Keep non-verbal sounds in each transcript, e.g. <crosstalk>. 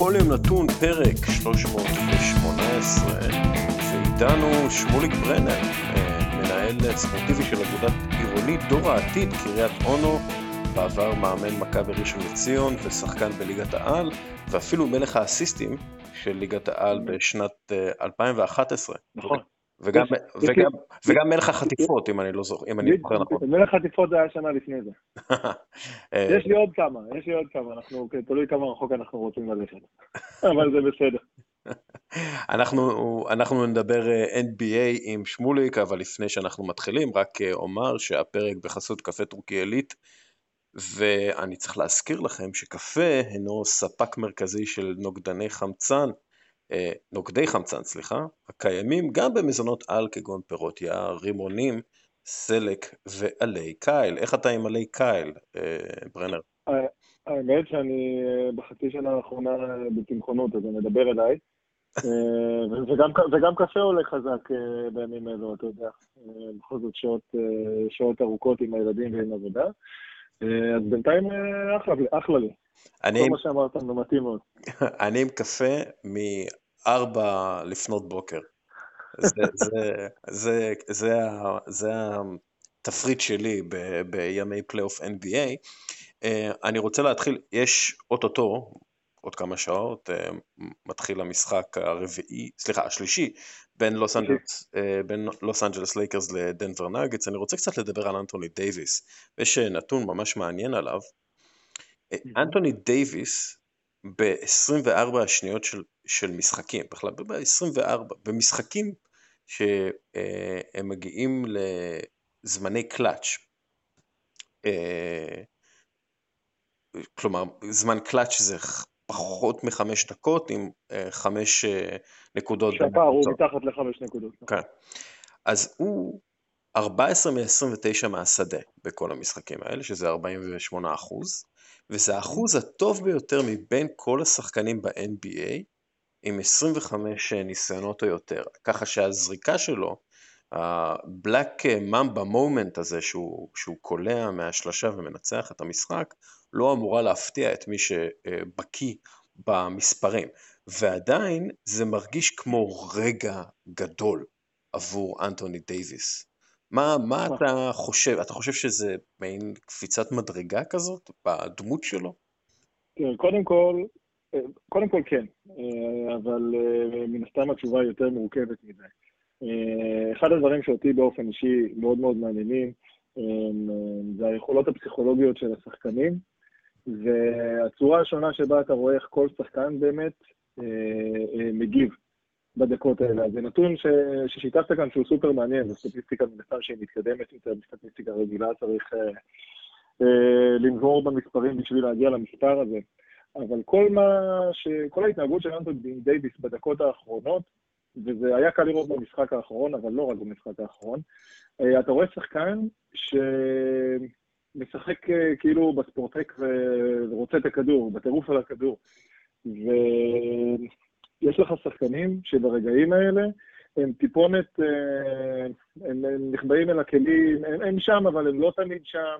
בכל יום נתון פרק 318, ואיתנו שמוליק ברנר, אה, מנהל ספורטיבי של אגודת עירונית דור העתיד, קריית אונו, בעבר מאמן מכבי ראשון לציון ושחקן בליגת העל, ואפילו מלך האסיסטים של ליגת העל בשנת 2011. אה, נכון. וגם, וגם, וגם מלך החטיפות, אם אני לא זוכר, אם אני זוכר נכון. מלך החטיפות זה היה שנה לפני זה. <laughs> אה, יש לי עוד כמה, יש לי עוד כמה, אנחנו, תלוי כמה רחוק אנחנו רוצים ללכת, <laughs> אבל זה בסדר. <laughs> אנחנו, אנחנו נדבר אה, NBA עם שמוליק, אבל לפני שאנחנו מתחילים, רק אה, אומר שהפרק בחסות קפה טורקי עילית, ואני צריך להזכיר לכם שקפה הינו ספק מרכזי של נוגדני חמצן, נוגדי חמצן, סליחה, הקיימים גם במזונות על כגון פירות יער, רימונים, סלק ועלי קייל. איך אתה עם עלי קייל, אה, ברנר? האמת שאני אה, בחצי שנה האחרונה בצמחונות, אז אני מדבר אליי. וגם, וגם קפה עולה חזק בימים אלו, אתה יודע. בכל זאת שעות, שעות ארוכות עם הילדים ועם עבודה. אז בינתיים אחלה, אחלה לי. אני... כל מה שאמרת מתאים מאוד. <laughs> אני עם קפה מארבע לפנות בוקר. זה, זה, זה, זה, זה התפריט שלי ב, בימי פלייאוף NBA. אה, אני רוצה להתחיל, יש אוטוטו, עוד כמה שעות, אה, מתחיל המשחק הרביעי, סליחה, השלישי, בין לוס אנג'לס, אה, בין לוס אנג'לס לייקרס לדנבר נאגץ. אני רוצה קצת לדבר על אנטוני דייוויס. יש נתון ממש מעניין עליו. אנטוני דייוויס ב-24 השניות של, של משחקים, בכלל ב-24, במשחקים שהם מגיעים לזמני קלאץ', אה, כלומר זמן קלאץ' זה פחות מחמש דקות עם אה, חמש אה, נקודות. שהפער הוא מתחת לחמש נקודות. כן. אז הוא 14 מ-29 מהשדה בכל המשחקים האלה, שזה 48 אחוז. וזה האחוז הטוב ביותר מבין כל השחקנים ב-NBA, עם 25 ניסיונות או יותר, ככה שהזריקה שלו, ה-Black Mamba moment הזה שהוא, שהוא קולע מהשלשה ומנצח את המשחק, לא אמורה להפתיע את מי שבקיא במספרים. ועדיין זה מרגיש כמו רגע גדול עבור אנטוני דייוויס. מה, מה אתה חושב? אתה חושב שזה מעין קפיצת מדרגה כזאת בדמות שלו? כן, קודם כל, אה, קודם כל כן, אה, אבל אה, מן הסתם התשובה היא יותר מורכבת מזה. אחד הדברים שאותי באופן אישי מאוד מאוד מעניינים, זה היכולות הפסיכולוגיות של השחקנים, והצורה השונה שבה אתה רואה איך כל שחקן באמת מגיב בדקות האלה. זה נתון ש... ששיתפת כאן שהוא סופר מעניין, זו סטטיסטיקה מן שהיא מתקדמת יותר בסטטיסטיקה רגילה, צריך אה, אה, לנבור במספרים בשביל להגיע למספר הזה. אבל כל מה ש... כל ההתנהגות של אנטון דייוויס בדקות האחרונות, וזה היה קל לראות במשחק האחרון, אבל לא רק במשחק האחרון, אה, אתה רואה שחקן שמשחק אה, כאילו בספורטק ורוצה את הכדור, בטירוף על הכדור. ו... יש לך שחקנים שברגעים האלה הם טיפונת, אה, הם, הם נחבאים אל הכלים, הם, הם שם, אבל הם לא תמיד שם.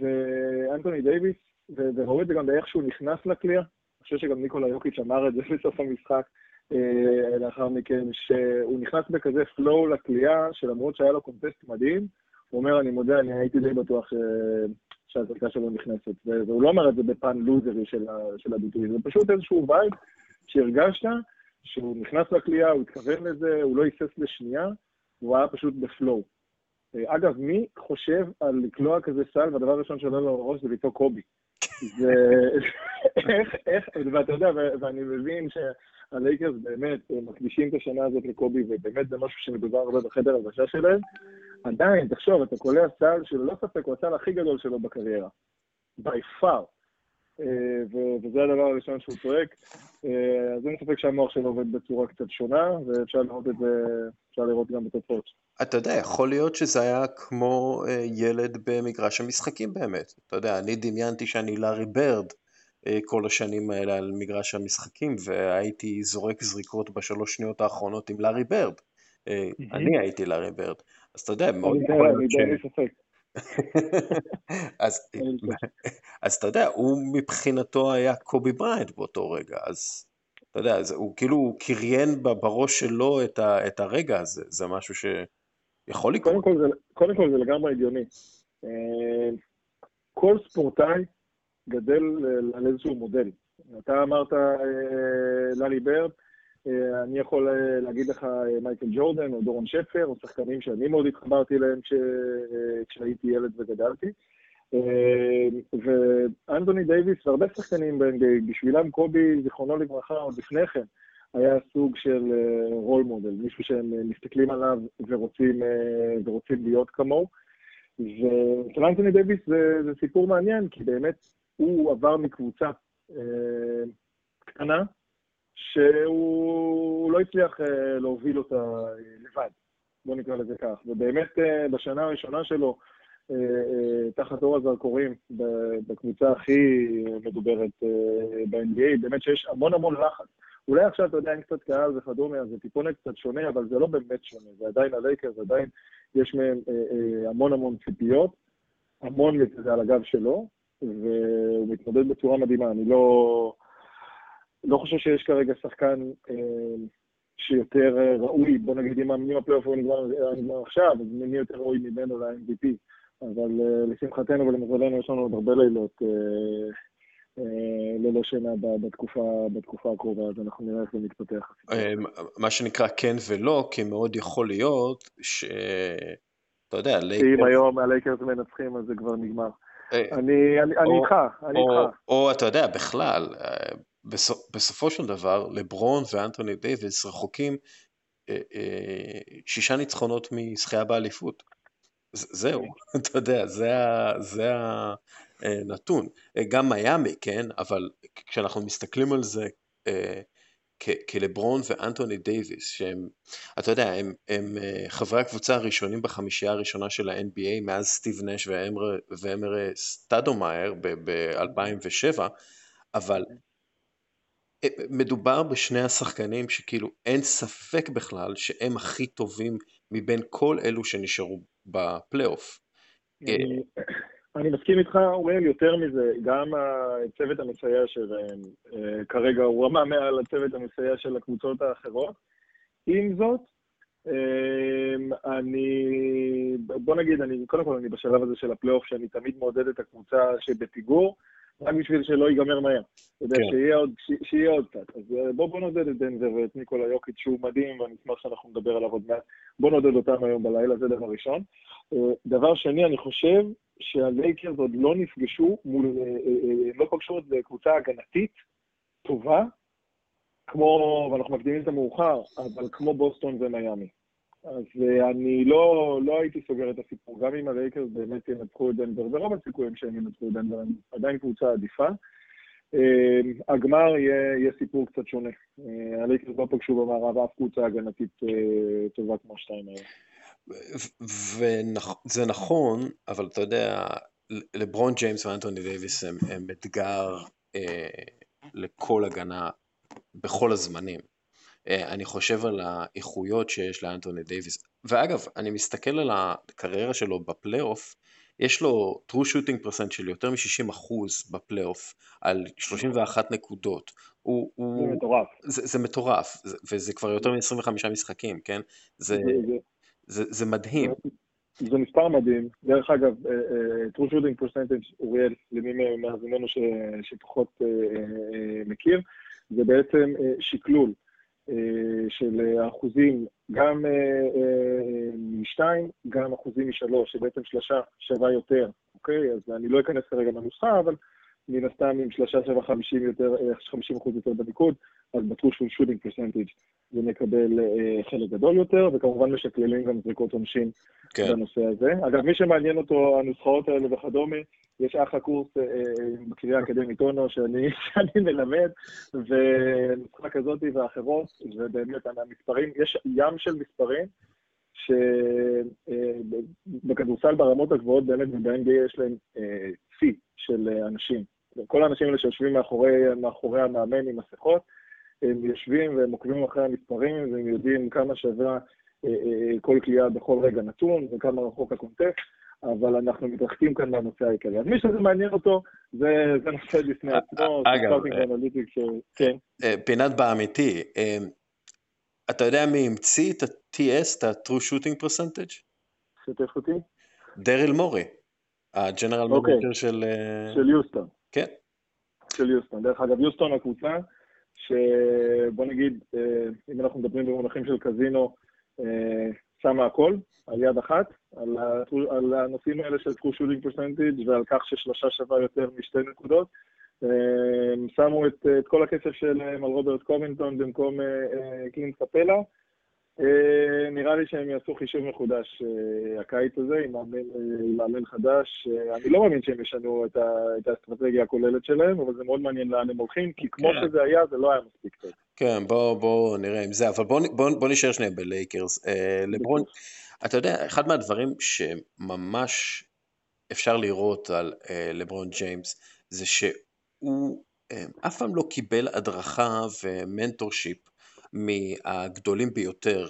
ואנטוני דייוויס, וראו את זה גם באיך שהוא נכנס לקליעה, אני חושב שגם ניקולה יוקיץ' אמר את זה <laughs> בסוף המשחק אה, לאחר מכן, שהוא נכנס בכזה flow לקליעה, שלמרות שהיה לו contest מדהים, הוא אומר, אני מודה, אני הייתי די בטוח ש... שהזריקה שלו נכנסת. והוא לא אומר את זה בפן לוזרי של הביטוי, זה פשוט איזשהו vibe שהרגשת שהוא נכנס לקליעה, הוא התכוון לזה, הוא לא היסס לשנייה, הוא היה פשוט בפלואו. אה, אגב, מי חושב על לקלוע כזה סל, והדבר הראשון שעולה לו לראש זה ליטו קובי? זה... איך, איך, ואתה יודע, ואני מבין שהלייקרס באמת מקדישים את השנה הזאת לקובי, ובאמת זה משהו שמדובר הרבה בחדר הלבשה שלהם. עדיין, תחשוב, אתה קולע סל שללא ספק הוא הסל הכי גדול שלו בקריירה. by far. אה, וזה הדבר הראשון שהוא צועק. אה, אז אין ספק שהמוח שלו עובד בצורה קצת שונה, ואפשר לראות את זה, אפשר לראות גם בתוצאות. אתה יודע, יכול להיות שזה היה כמו אה, ילד במגרש המשחקים באמת. אתה יודע, אני דמיינתי שאני לארי ברד כל השנים האלה על מגרש המשחקים, והייתי זורק זריקות בשלוש שניות האחרונות עם לארי ברד. אני הייתי לארי ברד. אז אתה יודע, מאוד יכול להיות ש... <laughs> אז, <laughs> אז אתה יודע, הוא מבחינתו היה קובי בריינט באותו רגע, אז אתה יודע, אז הוא כאילו קריין בראש שלו את, הרגע הזה, זה משהו שיכול לקרות. קודם כל זה, קודם כל זה לגמרי הגיוני. אה, כל ספורטאי גדל על איזשהו מודל. אתה אמרת אה, ללי ברד, אני יכול אה, להגיד לך מייקל ג'ורדן או דורון שפר, או שחקנים שאני מאוד התחברתי אליהם כשהייתי ילד וגדלתי. ואנטוני דייוויס והרבה שחקנים בשבילם קובי, זיכרונו לברכה, עוד לפני כן, היה סוג של role model, מישהו שהם מסתכלים עליו ורוצים, ורוצים להיות כמוהו. ואצל אנטוני דייוויס זה, זה סיפור מעניין, כי באמת הוא עבר מקבוצה אה, קטנה, שהוא לא הצליח אה, להוביל אותה אה, לבד, בוא נקרא לזה כך. ובאמת אה, בשנה הראשונה שלו, תחת אור הזרקורים, בקבוצה הכי מדוברת ב-NBA, באמת שיש המון המון לחץ. אולי עכשיו, אתה יודע, אין קצת קהל וכדומה, אז זה טיפונת קצת שונה, אבל זה לא באמת שונה, זה עדיין הלייקרס, עדיין יש מהם המון המון ציפיות, המון מזה על הגב שלו, והוא מתמודד בצורה מדהימה. אני לא, לא חושב שיש כרגע שחקן אה, שיותר ראוי, בוא נגיד, אם הפלייאוף הוא נגמר, נגמר עכשיו, אז מי יותר ראוי ממנו ל-MVP. אבל אה, לשמחתנו ולמזלנו יש לנו עוד הרבה לילות אה, אה, ללא שינה בתקופה, בתקופה הקרובה, אז אנחנו נראה איך זה מתפתח. אה, מה שנקרא כן ולא, כי מאוד יכול להיות ש... אתה יודע, לייקרס... אם היום הלייקרס מנצחים אז זה כבר נגמר. אה, אני איתך, אני איתך. או אתה יודע, בכלל, בסופו של דבר, לברון ואנטוני דייוויס רחוקים שישה ניצחונות מזכייה באליפות. זהו, <laughs> אתה יודע, זה הנתון. אה, גם מיאמי, כן, אבל כשאנחנו מסתכלים על זה אה, כלברון ואנטוני דייוויס, שהם, אתה יודע, הם, הם אה, חברי הקבוצה הראשונים בחמישייה הראשונה של ה-NBA מאז סטיב נש ואמארה סטודמאייר ב-2007, אבל מדובר בשני השחקנים שכאילו אין ספק בכלל שהם הכי טובים מבין כל אלו שנשארו בפלייאוף. אני מסכים איתך, אוריאל, יותר מזה, גם הצוות המסייע שלהם, אה, כרגע הוא רמה מעל הצוות המסייע של הקבוצות האחרות. עם זאת, אה, אני, בוא נגיד, אני, קודם כל אני בשלב הזה של הפלייאוף, שאני תמיד מעודד את הקבוצה שבפיגור, רק בשביל שלא ייגמר מהר. אתה יודע, כן. שיהיה עוד, שיהיה עוד קצת. אז אה, בוא, בוא נעודד את דנזר ואת ניקולה יוקיץ', שהוא מדהים, ואני אשמח שאנחנו נדבר עליו עוד מעט. בוא נעודד אותם היום בלילה, זה דבר ראשון. דבר שני, אני חושב שהלייקרס עוד לא נפגשו מול, אה, אה, אה, לא פגשו את קבוצה הגנתית טובה, כמו, ואנחנו מקדימים את המאוחר, אבל כמו בוסטון ומיאמי. אז אני לא, לא הייתי סוגר את הסיפור, גם אם הלייקרס באמת ינצחו את דנבר, ורוב הסיכויים שהם ינצחו את דנבר, הם עדיין קבוצה עדיפה. הגמר יהיה, יהיה סיפור קצת שונה. הלייקרס לא פגשו במערב אף קבוצה הגנתית טובה כמו שתיים היום. וזה נכון, אבל אתה יודע, לברון ג'יימס ואנטוני דייוויס הם, הם אתגר אה, לכל הגנה בכל הזמנים. אה, אני חושב על האיכויות שיש לאנטוני דייוויס, ואגב, אני מסתכל על הקריירה שלו בפלייאוף, יש לו true shooting percent של יותר מ-60% בפלייאוף, על 31 נקודות. הוא, הוא, זה מטורף. זה, זה מטורף, וזה כבר יותר מ-25 משחקים, כן? זה, זה, זה, זה מדהים. זה מספר מדהים. דרך אגב, אה, אה, true shooting percentage, אוריאל, למי מאזיננו שפחות מכיר, זה בעצם שקלול של אחוזים גם משתיים, גם אחוזים משלוש, שבעצם שלושה שווה יותר, אוקיי? אז אני לא אכנס כרגע לנוסחה, אבל מן הסתם עם שלושה שווה חמישים יותר, חמישים אחוז יותר בניקוד, אז בטרו של שוטינג פרסנטג' זה מקבל אה, חלק גדול יותר, וכמובן משקללים גם זריקות עונשין כן. בנושא הזה. אגב, מי שמעניין אותו, הנוסחאות האלה וכדומה, יש אחלה קורס אה, אה בקריאה האקדמית אונו שאני, <laughs> שאני מלמד, ונוסחה כזאת ואחרות, ובאמת, המספרים, יש ים של מספרים, שבכדורסל אה, ברמות הגבוהות באמת, וב-NBA יש להם אה, צי של אנשים. כל האנשים האלה שיושבים מאחורי, מאחורי המאמן עם מסכות, הם יושבים והם עוקבים אחרי המספרים והם יודעים כמה שווה אה, אה, כל כליאה בכל רגע נתון וכמה רחוק הקונטקסט. אבל אנחנו מתרחקים כאן מהנושא העיקרי. אז מי שזה מעניין אותו, זה, זה נושא בפני עצמו, אגב, כן. פינת באמיתי, אתה יודע מי המציא את ה-TS, את ה-True Shooting Percentage? שתף אותי. דריל מורי, ה-general manager של... של יוסטון. כן. של יוסטון. דרך אגב, יוסטון הקבוצה, שבוא נגיד, אם אנחנו מדברים במונחים של קזינו, שמה הכל על יד אחת, על, על הנושאים האלה של true shooting percentage ועל כך ששלושה שווה יותר משתי נקודות. הם שמו את, את כל הכסף שלהם על רוברט קובינגטון במקום קלינט קפלה. נראה לי שהם יעשו חישוב מחודש הקיץ הזה עם מאמן, עם מאמן חדש. אני לא מאמין שהם ישנו את, ה, את האסטרטגיה הכוללת שלהם, אבל זה מאוד מעניין לאן הם הולכים, כי כמו כן. שזה היה, זה לא היה מספיק טוב. כן, בואו בוא נראה עם זה, אבל בואו בוא, בוא נשאר שנייה בלייקרס. לברון, אתה יודע, אחד מהדברים שממש אפשר לראות על לברון ג'יימס, זה שהוא אף פעם לא קיבל הדרכה ו mentorship מהגדולים ביותר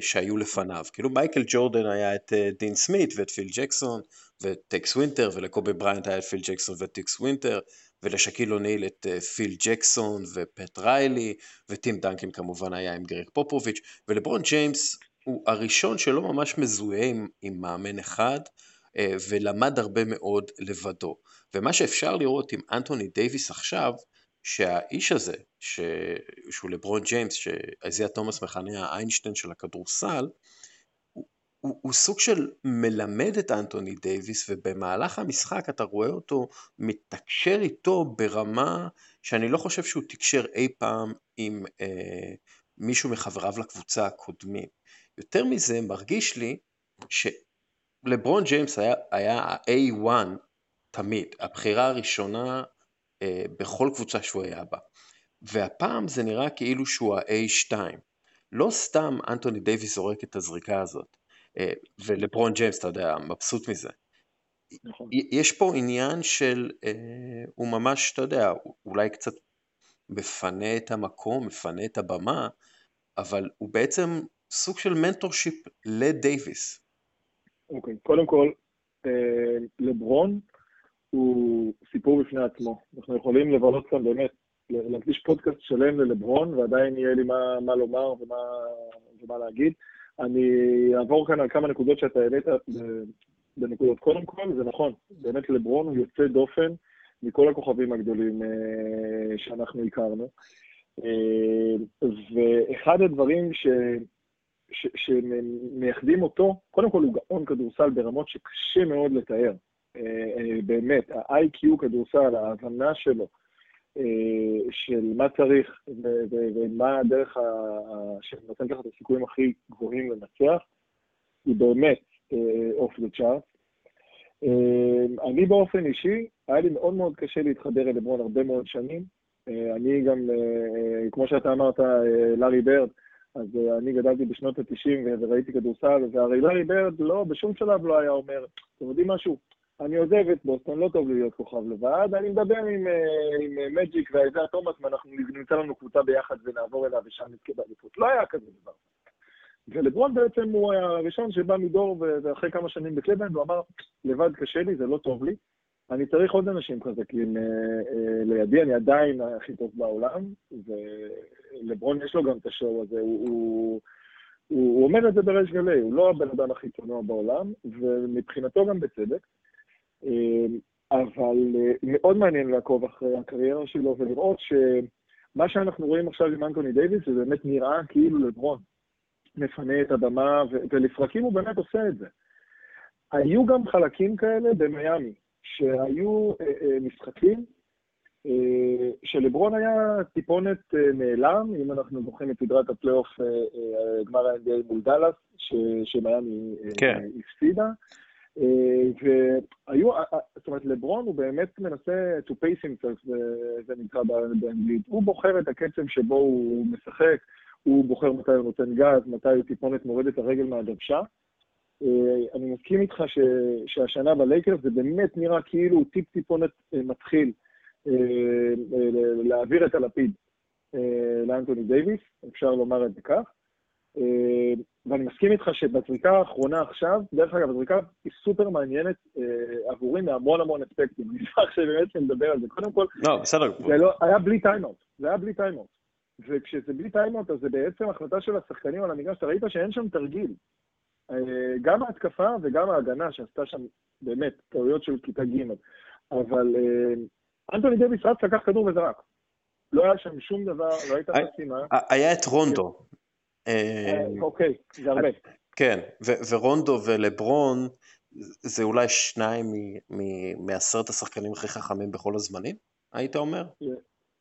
שהיו לפניו. כאילו מייקל ג'ורדן היה את דין סמית ואת פיל ג'קסון ואת טקס ווינטר ולקובי בריינט היה את פיל ג'קסון וטקס ווינטר ולשקיל אוניל את פיל ג'קסון ופט ריילי וטים דנקן כמובן היה עם גרג פופוביץ' ולברון ג'יימס הוא הראשון שלא ממש מזוהה עם, עם מאמן אחד ולמד הרבה מאוד לבדו. ומה שאפשר לראות עם אנטוני דייוויס עכשיו שהאיש הזה, ש... שהוא לברון ג'יימס, שאייזיאה תומאס מכנה האיינשטיין של הכדורסל, הוא, הוא, הוא סוג של מלמד את אנטוני דייוויס, ובמהלך המשחק אתה רואה אותו מתקשר איתו ברמה שאני לא חושב שהוא תקשר אי פעם עם אה, מישהו מחבריו לקבוצה הקודמים. יותר מזה, מרגיש לי שלברון ג'יימס היה, היה ה-A1 תמיד, הבחירה הראשונה אה, בכל קבוצה שהוא היה בה. והפעם זה נראה כאילו שהוא ה-A2. לא סתם אנטוני דייוויס זורק את הזריקה הזאת, אה, ולברון ג'יימס, אתה יודע, מבסוט מזה. נכון. יש פה עניין של, אה, הוא ממש, אתה יודע, אולי קצת מפנה את המקום, מפנה את הבמה, אבל הוא בעצם סוג של mentorship לדייוויס. אוקיי, קודם כל, לברון הוא סיפור בפני עצמו. אנחנו יכולים לבלות כאן באמת, להקדיש פודקאסט שלם ללברון, ועדיין יהיה לי מה, מה לומר ומה, ומה להגיד. אני אעבור כאן על כמה נקודות שאתה העלית בנקודות. קודם כל, זה נכון, באמת לברון הוא יוצא דופן מכל הכוכבים הגדולים אה, שאנחנו הכרנו. אה, ואחד הדברים ש... ש... שמייחדים אותו, קודם כל הוא גאון כדורסל ברמות שקשה מאוד לתאר. אה, באמת, ה-IQ כדורסל, ההבנה שלו, של מה צריך ומה הדרך שנותנת לך את הסיכויים הכי גבוהים לנצח, היא באמת אוף דה צ'ארט. אני באופן אישי, היה לי מאוד מאוד קשה להתחבר אל לברון הרבה מאוד שנים. אני גם, כמו שאתה אמרת, לארי ברד, אז אני גדלתי בשנות ה-90 וראיתי כדורסל, והרי לארי ברד לא, בשום שלב לא היה אומר, אתם יודעים משהו? אני עוזב את בוסטון, לא טוב לי להיות כוכב לבד, אני מדבר עם, אה, עם מג'יק ואייזיאה תומאס, ואנחנו נמצא לנו קבוצה ביחד ונעבור אליו ושם נזכה באליפות. לא היה כזה דבר. ולברון בעצם הוא היה הראשון שבא מדור, ואחרי כמה שנים בקליבלנד, הוא אמר, לבד קשה לי, זה לא טוב לי, אני צריך עוד אנשים חזקים אה, אה, לידי, אני עדיין הכי טוב בעולם, ולברון יש לו גם את השואו הזה, הוא, הוא, הוא אומר את זה בריש גלי, הוא לא הבן אדם הכי צנוע בעולם, ומבחינתו גם בצדק. אמ, אבל אה, מאוד מעניין לעקוב אחרי הקריירה שלו ולראות שמה שאנחנו רואים עכשיו עם אנטוני דייוויס זה באמת נראה כאילו לברון מפנה את הבמה, ולפרקים הוא באמת עושה את זה. היו גם חלקים כאלה במיאמי, שהיו אה, אה, משחקים שלברון היה טיפונת נעלם, אם אנחנו זוכרים את סדרת הפלייאוף, גמר ה-NBA מול דאלאס, שמיאמי כן. הפסידה. והיו, זאת אומרת, לברון הוא באמת מנסה to pace himself, זה נקרא באנגלית. הוא בוחר את הקצב שבו הוא משחק, הוא בוחר מתי הוא נותן גז, מתי הוא טיפונת מוריד את הרגל מהדוושה. אני מסכים איתך ש, שהשנה בלייקרס זה באמת נראה כאילו הוא טיפ-טיפונת מתחיל להעביר את הלפיד לאנטוני דייוויס, אפשר לומר את זה כך. ואני מסכים איתך שבזריקה האחרונה עכשיו, דרך אגב, הזריקה היא סופר מעניינת אה, עבורי מהמון המון אספקטים. <laughs> אני אשמח שבאמת נדבר על זה. קודם כל, לא, בסדר. זה לא, היה בלי טיימאוט, זה היה בלי טיימאוט. וכשזה בלי טיימאוט, אז זה בעצם החלטה של השחקנים על המגרש, אתה ראית שאין שם תרגיל. אה, גם ההתקפה וגם ההגנה, שעשתה שם באמת טעויות של כיתה ג', אבל אה, אנטוני דייוויס רץ, לקח כדור וזרק. לא היה שם שום דבר, לא הייתה חסימה. היה את רונדו. אה, אוקיי, זה הרבה. כן, ורונדו ולברון זה אולי שניים מעשרת השחקנים הכי חכמים בכל הזמנים, היית אומר?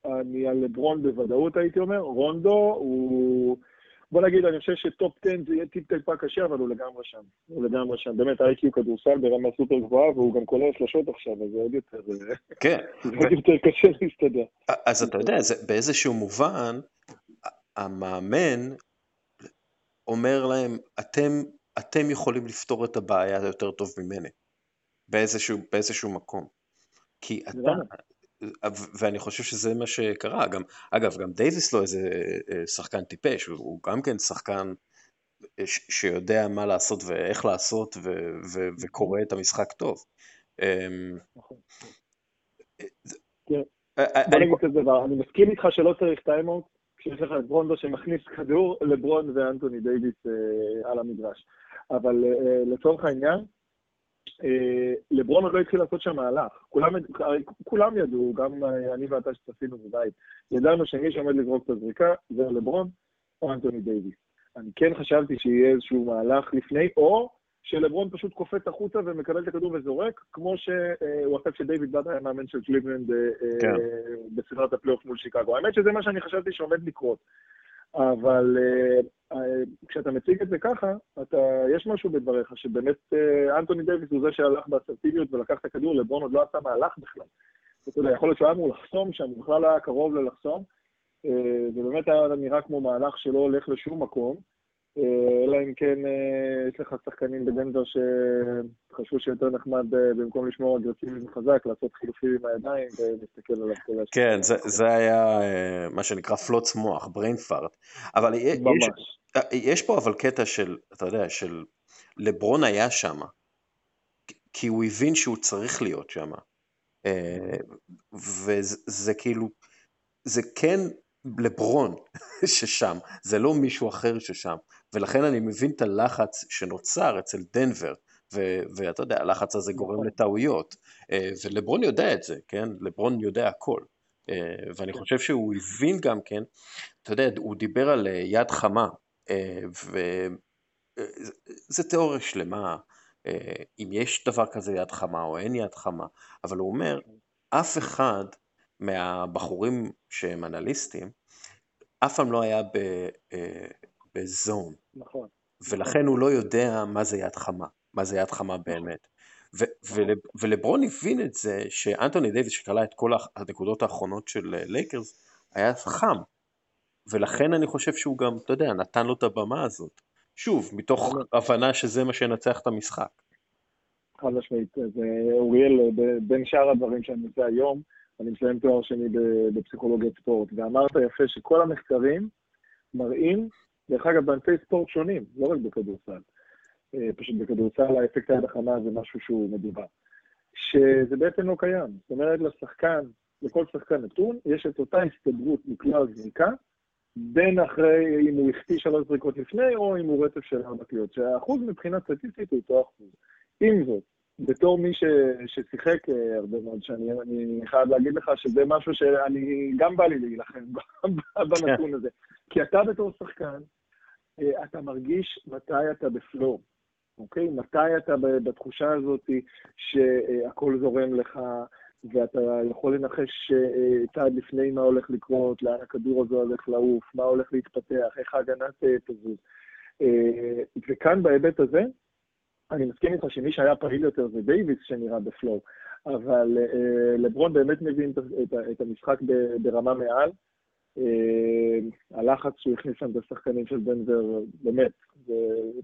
אני על לברון בוודאות הייתי אומר, רונדו הוא... בוא נגיד, אני חושב שטופ 10 זה יהיה טיפ טיפה קשה, אבל הוא לגמרי שם. הוא לגמרי שם. באמת, איי-קיו כדורסל ברמה סופר גבוהה, והוא גם כולל שלושות עכשיו, אז זה עוד יותר... כן. <laughs> זה עוד יותר קשה להסתדר. אז אתה יודע, באיזשהו מובן, המאמן אומר להם, אתם, אתם יכולים לפתור את הבעיה יותר טוב ממני, באיזשהו, באיזשהו מקום. כי אתה, ואני חושב שזה מה שקרה, גם, אגב, גם דייוויס לא איזה אה, שחקן טיפש, הוא גם כן שחקן אה, שיודע מה לעשות ואיך לעשות ו- ו- וקורא את המשחק טוב. אמ, נכון. אה, דבר, אני מסכים איתך שלא צריך טיימאוט, כשיש לך את רונדו שמכניס כדור לברון ואנטוני דייוויס על המגרש. אבל לצורך העניין, אה, לברון עוד לא התחיל לעשות שם מהלך. כולם, כולם ידעו, גם אני ואתה שצפינו בבית, ידענו שמי שעומד לזרוק את הזריקה זה לברון או אנטוני דייוויס. אני כן חשבתי שיהיה איזשהו מהלך לפני, או שלברון פשוט קופץ החוצה ומקבל את הכדור וזורק, כמו שהוא עשה כשדייוויד בלאט היה מאמן של קליבלנד אה, כן. בסדרת הפלייאוף מול שיקגו. האמת שזה מה שאני חשבתי שעומד לקרות. אבל אה, כשאתה מציג את זה ככה, אתה, יש משהו בדבריך, שבאמת אנטוני דייוויס הוא זה שהלך באסרטיביות ולקח את הכדור, לברון עוד לא עשה מהלך בכלל. אתה יודע, יכול להיות שהוא היה אמור לחסום שם, הוא בכלל היה קרוב ללחסום, uh, זה באמת היה נראה כמו מהלך שלא הולך לשום מקום. אה, אלא אם כן אה, יש לך שחקנים בדנבר שחשבו שיותר נחמד אה, במקום לשמור אגרסיבי וחזק, לעשות חילופים עם הידיים ולהסתכל עליו כל השאלה. כן, זה, זה היה מה שנקרא פלוץ מוח, brain fart. אבל יש, יש פה אבל קטע של, אתה יודע, של לברון היה שם, כי הוא הבין שהוא צריך להיות שם. וזה כאילו, זה כן לברון <laughs> ששם, זה לא מישהו אחר ששם, ולכן אני מבין את הלחץ שנוצר אצל דנבר, ואתה יודע, הלחץ הזה גורם נכון. לטעויות, אה, ולברון יודע את זה, כן? לברון יודע הכל, אה, ואני כן. חושב שהוא הבין גם כן, אתה יודע, הוא דיבר על אה, יד חמה, וזה תיאוריה שלמה, אם יש דבר כזה יד חמה או אין יד חמה, אבל הוא אומר, אף אחד מהבחורים שהם אנליסטים, אף פעם לא היה בזון. נכון. ולכן הוא לא יודע מה זה יד חמה, מה זה יד חמה נכון. באמת. נכון. ולברון הבין את זה שאנטוני דייוויס שקלע את כל הנקודות האחרונות של לייקרס היה חם. ולכן אני חושב שהוא גם, אתה יודע, נתן לו את הבמה הזאת. שוב, מתוך הבנה שזה מה שינצח את המשחק. חד משמעית, אוריאל, בין שאר הדברים שאני עושה היום, אני מסיים תואר שני בפסיכולוגיית ספורט, ואמרת יפה שכל המחקרים מראים, דרך אגב, בענפי ספורט שונים, לא רק בכדורסל, אה, פשוט בכדורסל האפקט היד החמה זה משהו שהוא מדובר, שזה בעצם לא קיים. זאת אומרת, לשחקן, לכל שחקן נתון, יש את אותה הסתברות מכלל זריקה, בין אחרי, אם הוא החטיא שלוש זריקות לפני, או אם הוא רצף של ארבע קליעות, שהאחוז מבחינה סטטיסטית הוא אותו אחוז. עם זאת, בתור מי ש, ששיחק אה, הרבה מאוד שנים, אני חייב להגיד לך שזה משהו שאני, גם בא לי להילחם בנתון הזה. כי אתה בתור שחקן, אה, אתה מרגיש מתי אתה בפלואו, אוקיי? מתי אתה בתחושה הזאת שהכל זורם לך, ואתה יכול לנחש אה, צעד לפני מה הולך לקרות, לאן הכדור הזה הולך לעוף, מה הולך להתפתח, איך ההגנה תזוז. וכאן בהיבט הזה, אני מסכים איתך שמי שהיה פעיל יותר זה דייוויס שנראה בפלואו, אבל אה, לברון באמת מבין את, המשחק ברמה מעל. אה, הלחץ שהוא הכניס שם את השחקנים של דנבר, באמת, זה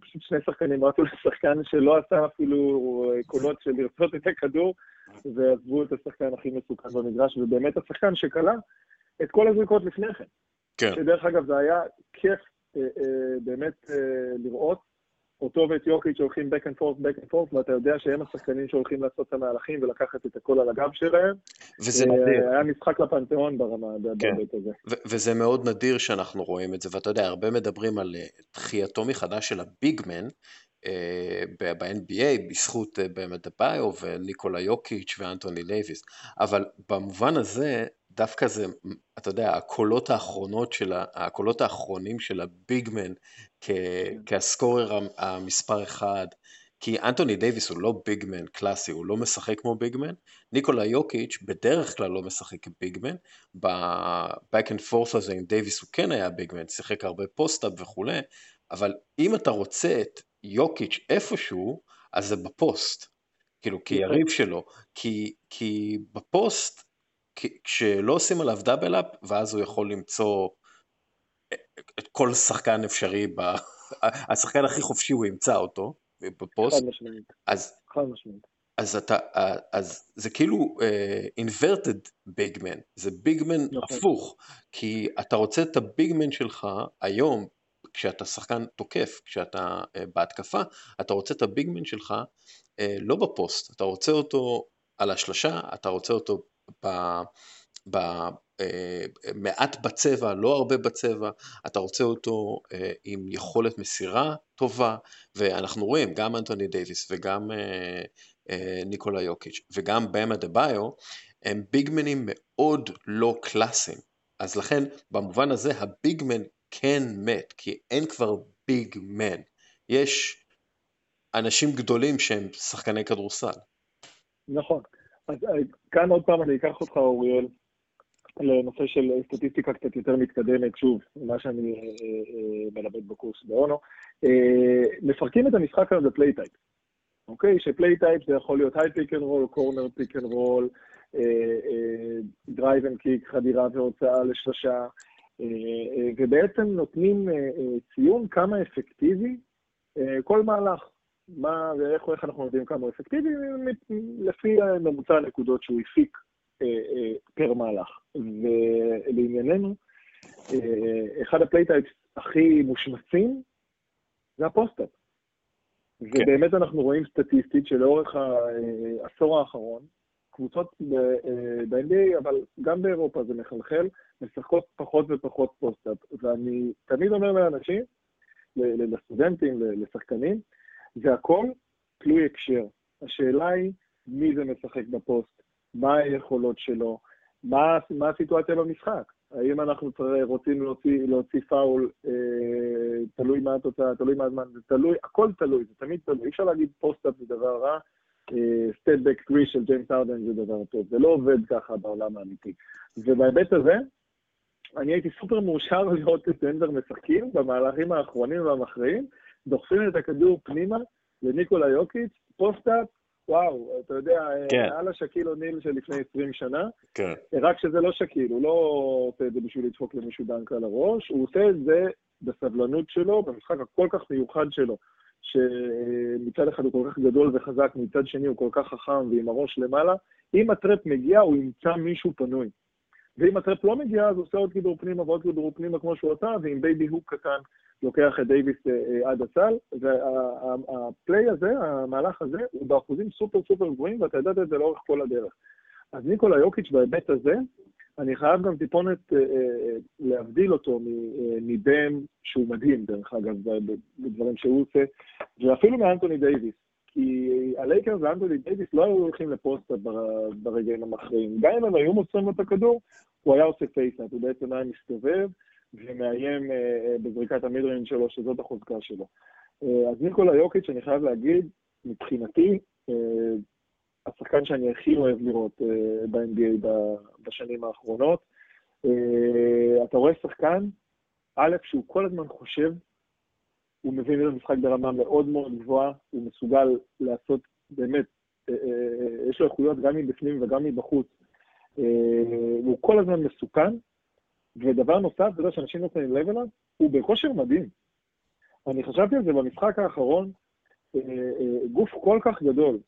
פשוט שני שחקנים רצו לשחקן שלא עשה אפילו קולות של לרצות את הכדור, ועזבו את השחקן הכי מסוכן במגרש, ובאמת השחקן שכלה את כל הזריקות לפני כן. כן. שדרך אגב, זה היה כיף באמת לראות אותו ואת יוקיץ' שהולכים back and forth, back and forth, ואתה יודע שהם השחקנים שהולכים לעשות את המהלכים ולקחת את הכל על הגב שלהם. וזה נדיר. היה משחק לפנתיאון ברמה, כן. בהיבט הזה. וזה מאוד נדיר שאנחנו רואים את זה, ואתה יודע, הרבה מדברים על תחייתו מחדש של ה-big man, אה, ב-NBA בזכות אה, באמת אמביד וניקולה יוקיץ' ואנטוני דייוויס, אבל במובן הזה דווקא זה, אתה יודע, הקולות האחרונות של, הקולות האחרונים של ה-big man כ, כה-scorer המספר אחד, כי אנטוני דייוויס הוא לא big man קלאסי, הוא לא משחק כמו big man, ניקולה יוקיץ' בדרך כלל לא משחק כ-big man, ב-back and forth הזה עם דייוויס הוא כן היה big man, שיחק הרבה post-up וכולי, אבל אם אתה רוצה את יוקיץ' איפשהו, אז זה ב-post, כאילו כיריב שלו, כי, כי ב-post, כשלא עושים עליו double up, ואז הוא יכול למצוא את כל שחקן אפשרי, ב... <laughs> השחקן הכי חופשי הוא ימצא אותו בפוסט. חד משמעית. אז, חד משמעית. אז, אתה, אז זה כאילו uh, inverted bigman, זה ביגמן נכון. הפוך, כי אתה רוצה את הביגמן שלך היום כשאתה שחקן תוקף, כשאתה uh, בהתקפה, אתה רוצה את הביגמן שלך uh, לא בפוסט, אתה רוצה אותו על השלושה, אתה רוצה אותו ב... ב uh, מעט בצבע, לא הרבה בצבע, אתה רוצה אותו עם יכולת מסירה טובה, ואנחנו רואים גם אנטוני דייוויס וגם ניקולה יוקיץ' וגם באם אדבאיו, הם big manים מאוד לא קלאסיים. אז לכן במובן הזה ה big man כן מת, כי אין כבר big man. יש אנשים גדולים שהם שחקני כדורסל. נכון. אז אה, כאן עוד פעם אני אקח אותך, אוריאל, לנושא של סטטיסטיקה קצת יותר מתקדמת, שוב, מה שאני אה, אה, מלמד בקורס באונו. מפרקים את המשחק הזה ב play type, אוקיי? ש play type זה יכול להיות high pick and roll, corner pick and roll, drive and kick, חדירה והוצאה לשלושה, אה, ובעצם נותנים אה, אה, ציון כמה אפקטיבי כל מהלך. מה ואיך איך אנחנו יודעים כמה הוא אפקטיבי? לפי ממוצע הנקודות שהוא הפיק פר מהלך. ולענייננו, אחד ה play types הכי מושמצים זה ה post-up. כן. ובאמת אנחנו רואים סטטיסטית שלאורך העשור האחרון, קבוצות ב-NBA, אבל גם באירופה זה מחלחל, משחקות פחות ופחות post-up. ואני תמיד אומר לאנשים, לסטודנטים, לשחקנים, זה הכל תלוי הקשר. השאלה היא מי זה משחק בפוסט, מה היכולות שלו, מה, מה הסיטואציה במשחק. האם אנחנו רוצים להוציא, להוציא פאול, אה, תלוי מה התוצאה, תלוי מה הזמן, זה תלוי, הכל תלוי, זה תמיד תלוי. אי אפשר להגיד post-up זה דבר רע, step back three של ג'יימס הארדן זה דבר טוב. זה לא עובד ככה בעולם האמיתי. ובהיבט הזה, אני הייתי סופר מאושר <laughs> לראות את דנבר משחקים במהלכים האחרונים והמכריעים, דוחפים את הכדור פנימה לניקולה יוקיץ', post-up, וואו, אתה יודע, כן. אלה שאקיל אוניל של לפני 20 שנה, כן. רק שזה לא שאקיל, הוא לא עושה את זה בשביל לדפוק למישהו dunk על הראש, הוא עושה את זה בסבלנות שלו, במשחק הכל כך מיוחד שלו, שמצד אחד הוא כל כך גדול וחזק, מצד שני הוא כל כך חכם ועם הראש למעלה, אם ה trap מגיע, הוא ימצא מישהו פנוי. ואם ה trap לא מגיע, אז הוא עושה עוד כדרור פנימה ועוד כדרור פנימה כמו שהוא עשה, ועם baby hook קטן לוקח את דייוויס אה, אה, עד הסל, וה play הזה, המהלך הזה, הוא באחוזים super super גבוהים, ואתה ידעת את זה לאורך כל הדרך. אז ניקולה יוקיץ' בהיבט הזה, אני חייב גם טיפונת אה, להבדיל אותו מבאם שהוא מדהים, דרך אגב, בדברים שהוא עושה, ואפילו מאנטוני דייוויס. כי הלייקרס ואנטוני דייוויס לא היו הולכים לפוסט ברגעים המכריעים. גם אם הם היו מוסרים לו את הכדור, הוא היה עושה פייסאט, הוא בעצם היה מסתובב ומאיים uh, בזריקת המידרין שלו, שזאת החוזקה שלו. Uh, אז ניקולה יוקיץ', אני חייב להגיד, מבחינתי, השחקן שאני הכי אוהב לראות ב-NBA בשנים האחרונות. אתה רואה שחקן, א', שהוא כל הזמן חושב הוא מבין את המשחק ברמה מאוד מאוד גבוהה, הוא מסוגל לעשות באמת, אה, אה, אה, יש לו איכויות גם מבפנים וגם מבחוץ. הוא כל הזמן מסוכן, ודבר נוסף, אתה יודע שאנשים לא שמים לב אליו, הוא בכושר מדהים. אני חשבתי על זה במשחק האחרון, גוף כל כך גדול,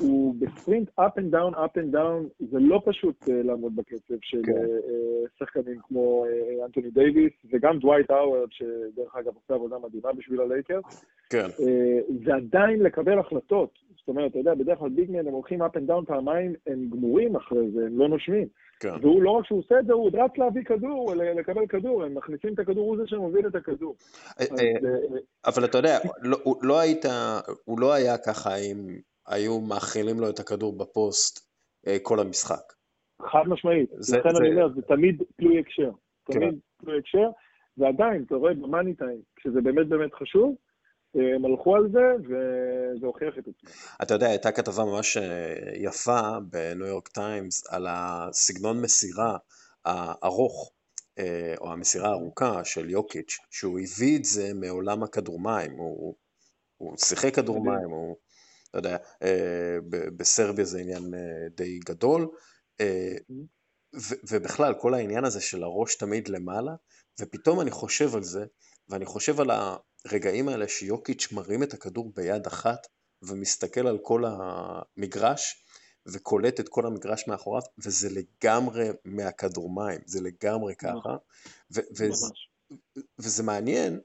הוא בספרינט up and down, up and down, זה לא פשוט uh, לעמוד בקצב של כן. uh, שחקנים כמו uh, אנטוני דייוויס, וגם דווייט האוורד, שדרך אגב עושה עבודה מדהימה בשביל הלייקרס. כן. Uh, זה עדיין לקבל החלטות. זאת אומרת, אתה יודע, בדרך כלל ביגמן הם הולכים up and down פעמיים, הם גמורים אחרי זה, הם לא נושמים. כן. והוא לא רק שהוא עושה את זה, הוא רץ להביא כדור, לקבל כדור, הם מכניסים את הכדור, הוא זה שמוביל את הכדור. אבל אתה יודע, לא, לא היית, הוא לא היה ככה עם היו מאכילים לו את הכדור בפוסט אה, כל המשחק. חד משמעית, לכן אני אומר, זה תמיד תלוי הקשר. כן. תמיד תלוי הקשר, ועדיין, אתה רואה במאני טיים, כשזה באמת באמת חשוב, אה, הם הלכו על זה, וזה הוכיח את עצמו. אתה יודע, הייתה כתבה ממש אה, יפה בניו יורק טיימס על הסגנון מסירה הארוך, או המסירה הארוכה של יוקיץ', שהוא הביא את זה מעולם הכדור מים, הוא, הוא שיחק כדור מים, הוא אתה יודע, אה, בסרביה זה עניין אה, די גדול, אה, ובכלל כל העניין הזה של הראש תמיד למעלה, ופתאום אני חושב על זה, ואני חושב על הרגעים האלה שיוקיץ' מרים את הכדור ביד אחת ומסתכל על כל המגרש וקולט את כל המגרש מאחוריו, וזה לגמרי מהכדור מים, זה לגמרי ככה, וזה, וזה מעניין,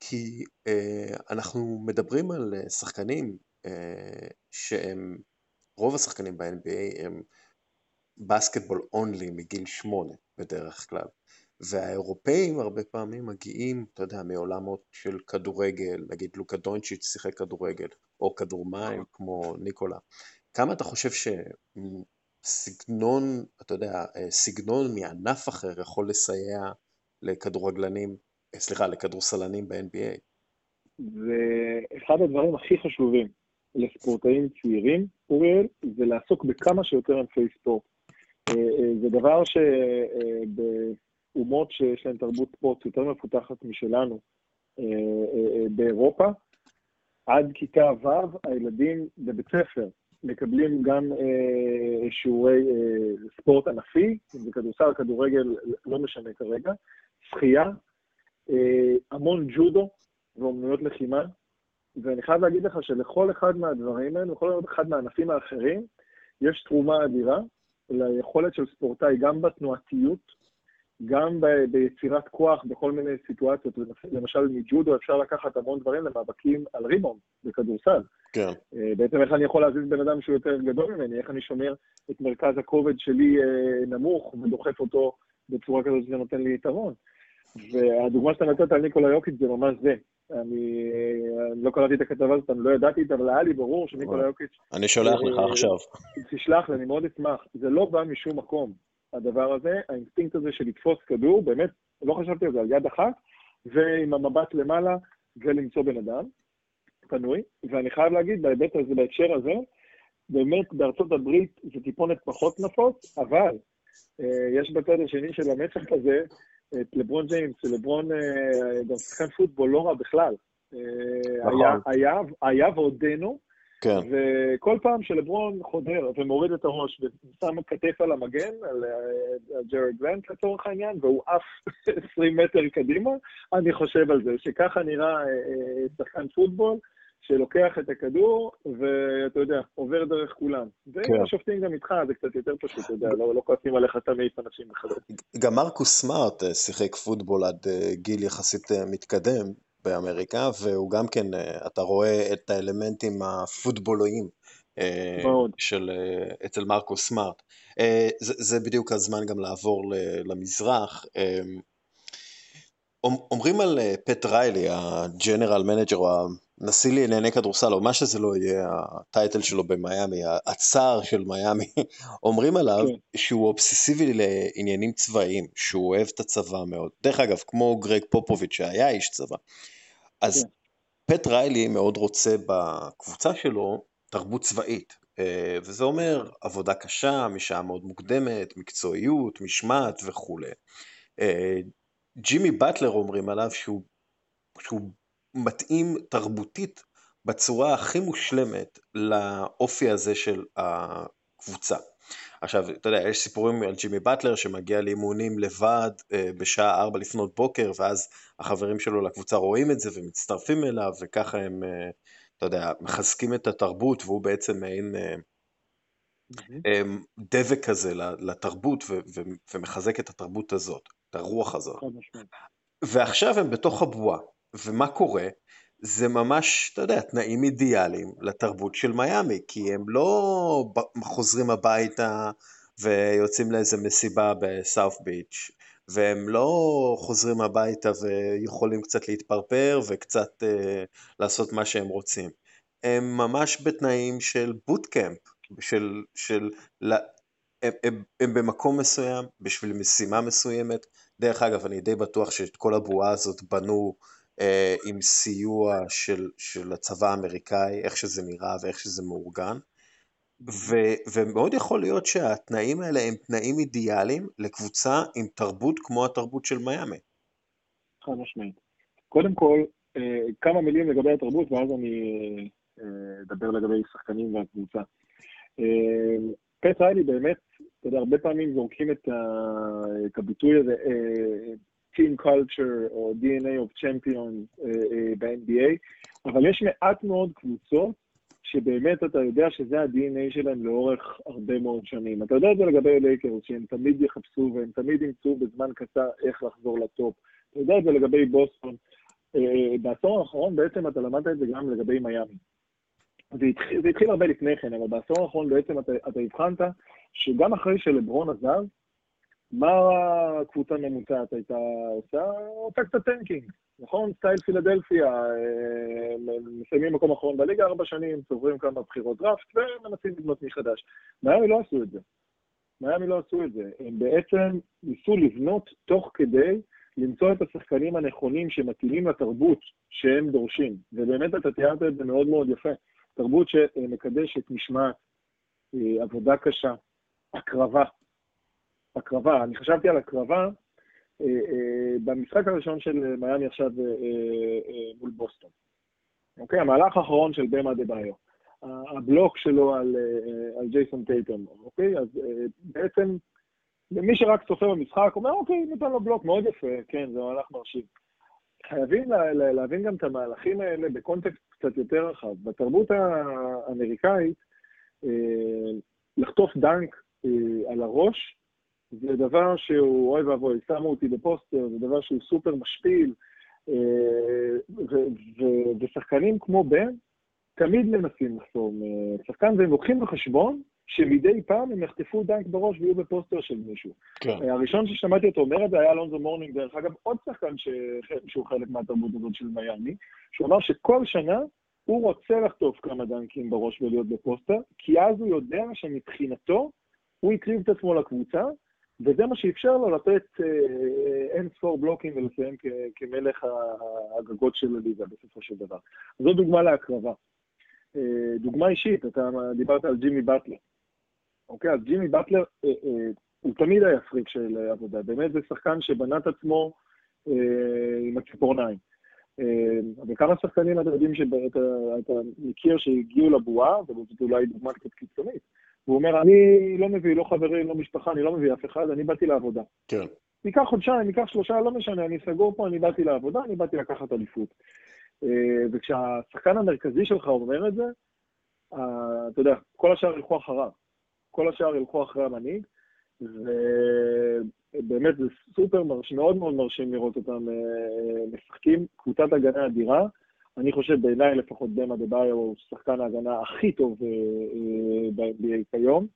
כי uh, אנחנו מדברים על שחקנים אה, שהם, רוב השחקנים ב-NBA הם בסקטבול אונלי מגיל שמונה בדרך כלל. והאירופאים הרבה פעמים מגיעים, אתה יודע, מעולמות של כדורגל, נגיד לוקה דונצ'יץ' שיחק כדורגל, או כדור מים כמו ניקולה. כמה אתה חושב שסגנון, אתה יודע, סגנון מענף אחר יכול לסייע לכדורגלנים, אה, סליחה, לכדורסלנים ב-NBA? זה אחד הדברים הכי חשובים. לספורטאים צעירים, אוריאל, זה לעסוק בכמה שיותר ענפי ספורט. אה, אה, זה דבר שבאומות אה, שיש להן תרבות ספורט יותר מפותחת משלנו באירופה, עד כיתה ו' הילדים בבית ספר מקבלים גם שיעורי ספורט ענפי, זה כדורסל, כדורגל, לא משנה כרגע, שחייה, המון ג'ודו ואומנויות לחימה, ואני חייב להגיד לך שלכל אחד מהדברים האלה, לכל אחד מהענפים האחרים, יש תרומה אדירה ליכולת של ספורטאי, גם בתנועתיות, גם ב- ביצירת כוח בכל מיני סיטואציות. למשל, מג'ודו אפשר לקחת המון דברים למאבקים על ריבון בכדורסל. כן. אה, בעצם איך אני יכול להזיז בן אדם שהוא יותר גדול ממני, איך אני שומר את מרכז הכובד שלי אה, נמוך ודוחף אותו בצורה כזאת שזה נותן לי יתרון. והדוגמה שאתה נתת על ניקולה יוקיץ' זה ממש זה. אני לא קראתי את הכתבה הזאת, אני לא ידעתי את זה, אבל היה לי ברור שניקולה יוקיץ'... אני שולח לך אה, עכשיו. תשלח לי, אני מאוד אשמח. זה לא בא משום מקום, הדבר הזה, האינסטינקט הזה של לתפוס כדור, באמת, לא חשבתי על זה, על יד אחת, ועם המבט למעלה, ולמצוא בן אדם פנוי. ואני חייב להגיד, בהיבט הזה, בהקשר הזה, באמת בארצות הברית זה טיפונת פחות נפוץ, אבל אה, יש בצד השני של המאצ' הזה, את לברון ג'יימס, שלברון אה, גם שחקן פוטבול לא רע בכלל. אה, נכון. היה, היה, היה ועודנו, כן. וכל פעם שלברון חודר ומוריד את הראש ושם כתף על המגן, על, על ג'רמי גרנט לצורך העניין, והוא עף <laughs> 20 מטר קדימה, אני חושב על זה, שככה נראה שחקן פוטבול. שלוקח את הכדור, ואתה יודע, עובר דרך כולם. ואם כן. השופטים גם איתך, זה קצת יותר פשוט, אתה יודע, לא, לא כועסים עליך אתה מעיף אנשים בכלל. גם מרקוס סמארט אה, שיחק פוטבול עד אה, גיל יחסית אה, מתקדם באמריקה, והוא גם כן, אתה רואה את האלמנטים הפוטבולויים. של, אצל מרקוס סמארט. זה, זה בדיוק הזמן גם לעבור למזרח. אומרים על פט ריילי, ה general manager או נשיא לענייני כדורסל, או מה שזה לא יהיה, ה title שלו במיאמי, הצער של מיאמי, <laughs> אומרים עליו כן. שהוא אובססיבי לעניינים צבאיים, שהוא אוהב את הצבא מאוד. דרך אגב, כמו גרג פופוביץ' שהיה איש צבא. אז כן. פט ריילי מאוד רוצה בקבוצה שלו תרבות צבאית, אה, וזה אומר עבודה קשה, משעה מאוד מוקדמת, מקצועיות, משמעת וכולי. אה, ג'ימי באטלר אומרים עליו שהוא, שהוא מתאים תרבותית בצורה הכי מושלמת לאופי הזה של הקבוצה. עכשיו, אתה יודע, יש סיפורים על ג'ימי באטלר שמגיע לאימונים לבד אה, בשעה 4 לפנות בוקר, ואז החברים שלו לקבוצה רואים את זה ומצטרפים אליו, וככה הם, אה, אתה יודע, מחזקים את התרבות, והוא בעצם מעין אמ, דבק כזה לתרבות ומחזק את התרבות הזאת, את הרוח הזאת. ועכשיו הם בתוך הבועה, ומה קורה? זה ממש, אתה יודע, תנאים אידיאליים לתרבות של מיאמי, כי הם לא חוזרים הביתה ויוצאים לאיזה מסיבה בסאוף ביץ', והם לא חוזרים הביתה ויכולים קצת להתפרפר וקצת uh, לעשות מה שהם רוצים. הם ממש בתנאים של בוטקאמפ, של, של, הם, הם, הם במקום מסוים, בשביל משימה מסוימת. דרך אגב, אני די בטוח שאת כל הבועה הזאת בנו אה, עם סיוע של, של הצבא האמריקאי, איך שזה נראה ואיך שזה מאורגן. ו, ומאוד יכול להיות שהתנאים האלה הם תנאים אידיאליים לקבוצה עם תרבות כמו התרבות של מיאמי. חד משמעית. קודם כל, אה, כמה מילים לגבי התרבות, ואז אני אה, אדבר לגבי שחקנים והקבוצה. פט ריילי באמת, אתה יודע, הרבה פעמים זורקים את הביטוי הזה, Team Culture או DNA of Champions ב-NBA, אבל יש מעט מאוד קבוצות שבאמת אתה יודע שזה ה-DNA שלהם לאורך הרבה מאוד שנים. אתה יודע את זה לגבי לייקרס, שהם תמיד יחפשו והם תמיד ימצאו בזמן קצר איך לחזור ל top. אתה יודע את זה לגבי בוסטון. בעשור האחרון בעצם אתה למדת את זה גם לגבי מיאמי. זה התחיל, זה התחיל הרבה לפני כן, אבל בעשור האחרון בעצם אתה, אתה הבחנת שגם אחרי שלברון עזב, מה הקבוצה הממוצעת הייתה עושה? עושה קצת tanking, נכון? style פילדלפיה, אה, מסיימים מקום אחרון בליגה ארבע שנים, צוברים כמה בחירות דראפט ומנסים לבנות מחדש. מיאמי לא עשו את זה. מיאמי לא עשו את זה. הם בעצם ניסו לבנות תוך כדי למצוא את השחקנים הנכונים שמתאימים לתרבות שהם דורשים. ובאמת אתה תיארת את זה מאוד מאוד יפה. תרבות שמקדשת משמעת, אה, עבודה קשה, הקרבה. הקרבה, אני חשבתי על הקרבה אה, אה, במשחק הראשון של מיאמי עכשיו מול בוסטון. אוקיי? המהלך האחרון של במה דה ביו. הבלוק שלו על, על ג'ייסון טייטון, אוקיי? אז בעצם מי שרק צופה במשחק אומר, אוקיי, ניתן לו בלוק מאוד יפה, כן, זה מהלך מרשים. חייבים לה, להבין גם את המהלכים האלה בקונטקסט קצת יותר רחב. בתרבות האמריקאית, אה, לחטוף dunk אה, על הראש זה דבר שהוא, אוי ואבוי, שמו אותי ב poster, זה דבר שהוא סופר משפיל, אה, ושחקנים כמו באם תמיד מנסים לחסום שחקן, והם לוקחים בחשבון שמדי פעם הם יחטפו dunk בראש ויהיו ב poster של מישהו. כן. הראשון ששמעתי אותו אומר את זה היה אלונזו מורנינג, דרך אגב, עוד שחקן ש... שהוא חלק מהתרבות הזאת של מיאמי, שהוא אמר שכל שנה הוא רוצה לחטוף כמה דאנקים בראש ולהיות ב poster, כי אז הוא יודע שמבחינתו הוא הקריב את עצמו לקבוצה, וזה מה שאפשר לו לתת אין ספור בלוקים ולסיים כמלך הגגות של הליגה בסופו של דבר. זו דוגמה להקרבה. אה, דוגמה אישית, אתה דיברת על ג'ימי באטלר. אוקיי, אז ג'ימי באטלר, אה, אה, הוא תמיד היה פריק של עבודה. באמת זה שחקן שבנה את עצמו עם הציפורניים. וכמה שחקנים אתם יודעים שאתה מכיר שהגיעו לבועה, וזאת אולי דוגמה קצת קיצונית. והוא אומר, אני לא מביא לא חברים, לא משפחה, אני לא מביא אף אחד, אני באתי לעבודה. כן. ניקח חודשיים, ניקח שלושה, לא משנה, אני סגור פה, אני באתי לעבודה, אני באתי לקחת אליפות. אה, וכשהשחקן המרכזי שלך אומר את זה, אתה יודע, כל השאר ילכו אחריו. כל השאר ילכו אחרי המנהיג, ובאמת זה סופר מרשים, מאוד מאוד מרשים לראות אותם אה, משחקים. קבוצת הגנה אדירה. אני חושב, בעיניי לפחות במה דה ביו הוא שחקן ההגנה הכי טוב אה, אה, ב-NBA כיום.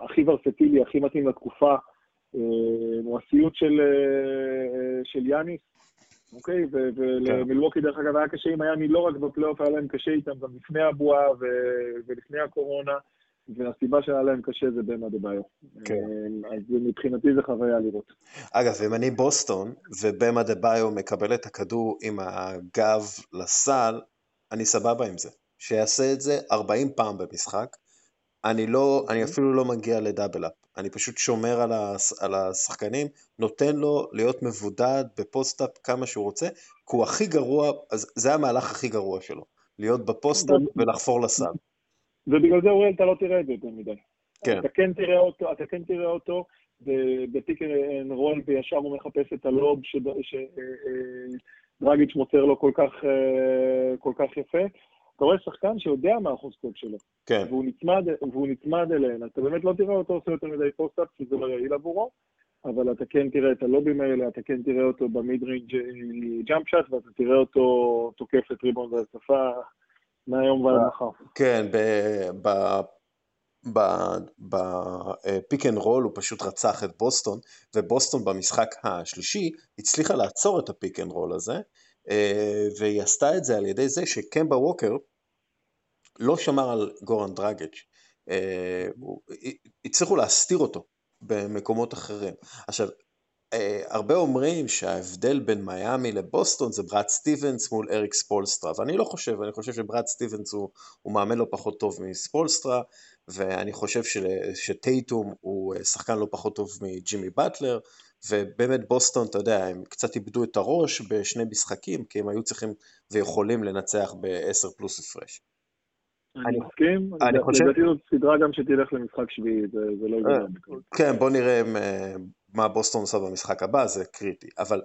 הכי ורסטילי, הכי מתאים לתקופה. הוא הסיוט של, של יאניס, אוקיי? ולמילווקי, דרך אגב, היה קשה עם מיאמי לא רק בפלייאוף, היה להם קשה איתם גם לפני הבועה ולפני הקורונה. והסיבה שהיה להם קשה זה במה דה ביו. כן. אז מבחינתי זה חוויה לראות. אגב, אם אני בוסטון, ובמה דה ביו מקבל את הכדור עם הגב לסל, אני סבבה עם זה. שיעשה את זה 40 פעם במשחק. אני לא, אני אוקיי. אפילו לא מגיע ל double-up. אני פשוט שומר על, הש, על השחקנים, נותן לו להיות מבודד ב post-up כמה שהוא רוצה, כי הוא הכי גרוע, אז זה המהלך הכי גרוע שלו. להיות ב post-up ולחפור לסל. ובגלל זה אוריאל אתה לא תראה את זה יותר מדי. כן. אתה כן תראה אותו, אתה כן תראה אותו ב pick and roll, וישר הוא מחפש את ה lob שדרגיץ' אה, אה, מוסר לו כל כך, אה, כל כך יפה. אתה רואה שחקן שיודע מה החוזקות שלו, כן, והוא נצמד, והוא נצמד אליהן, אתה באמת לא תראה אותו עושה יותר מדי post-up, כי זה לא יעיל עבורו, אבל אתה כן תראה את הלובים האלה, אתה כן תראה אותו ב mid range jump shot, ואתה תראה אותו תוקף את ריבאונד התקפה מהיום ועד מחר. כן, ב pick and roll הוא פשוט רצח את בוסטון, ובוסטון במשחק השלישי הצליחה לעצור את ה pick and roll הזה, אה, והיא עשתה את זה על ידי זה שקמבה ווקר לא שמר על גורן דרגג', אה, הצליחו להסתיר אותו במקומות אחרים. עכשיו, הרבה אומרים שההבדל בין מיאמי לבוסטון זה בראד סטיבנס מול אריק ספולסטרה, ואני לא חושב, אני חושב שבראד סטיבנס הוא, הוא מאמן לא פחות טוב מספולסטרה, ואני חושב ש, שטייטום הוא אה, שחקן לא פחות טוב מג'ימי באטלר, ובאמת בוסטון, אתה יודע, הם קצת איבדו את הראש בשני משחקים, כי הם היו צריכים ויכולים לנצח ב-10 פלוס הפרש. אני מסכים, אני חושב... לדעתי זאת סדרה גם שתלך למשחק שביעי, זה, זה לא ייגמר בקלות. כן, בוא נראה מה בוסטון עושה במשחק הבא, זה קריטי. אבל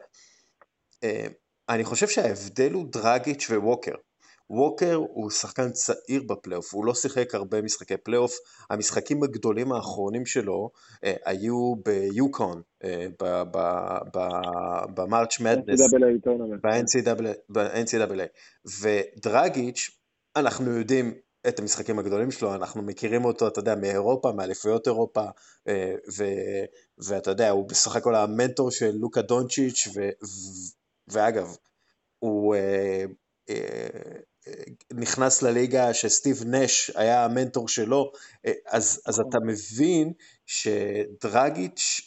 אה, אני חושב שההבדל הוא דרגיץ' וווקר. ווקר הוא שחקן צעיר בפלייאוף, הוא לא שיחק הרבה משחקי פלייאוף, המשחקים הגדולים האחרונים שלו אה, היו ביוקון, אה, במרץ' מדנס, ב-NCAA, ודרגיץ', אנחנו יודעים את המשחקים הגדולים שלו, אנחנו מכירים אותו, אתה יודע, מאירופה, מאליפויות אירופה, אה, ו, ואתה יודע, הוא בסך הכל המנטור של לוקה דונצ'יץ', ו, ואגב, הוא אה, אה, נכנס לליגה שסטיב נש היה המנטור שלו, אז, אז אתה מבין שדרגיץ'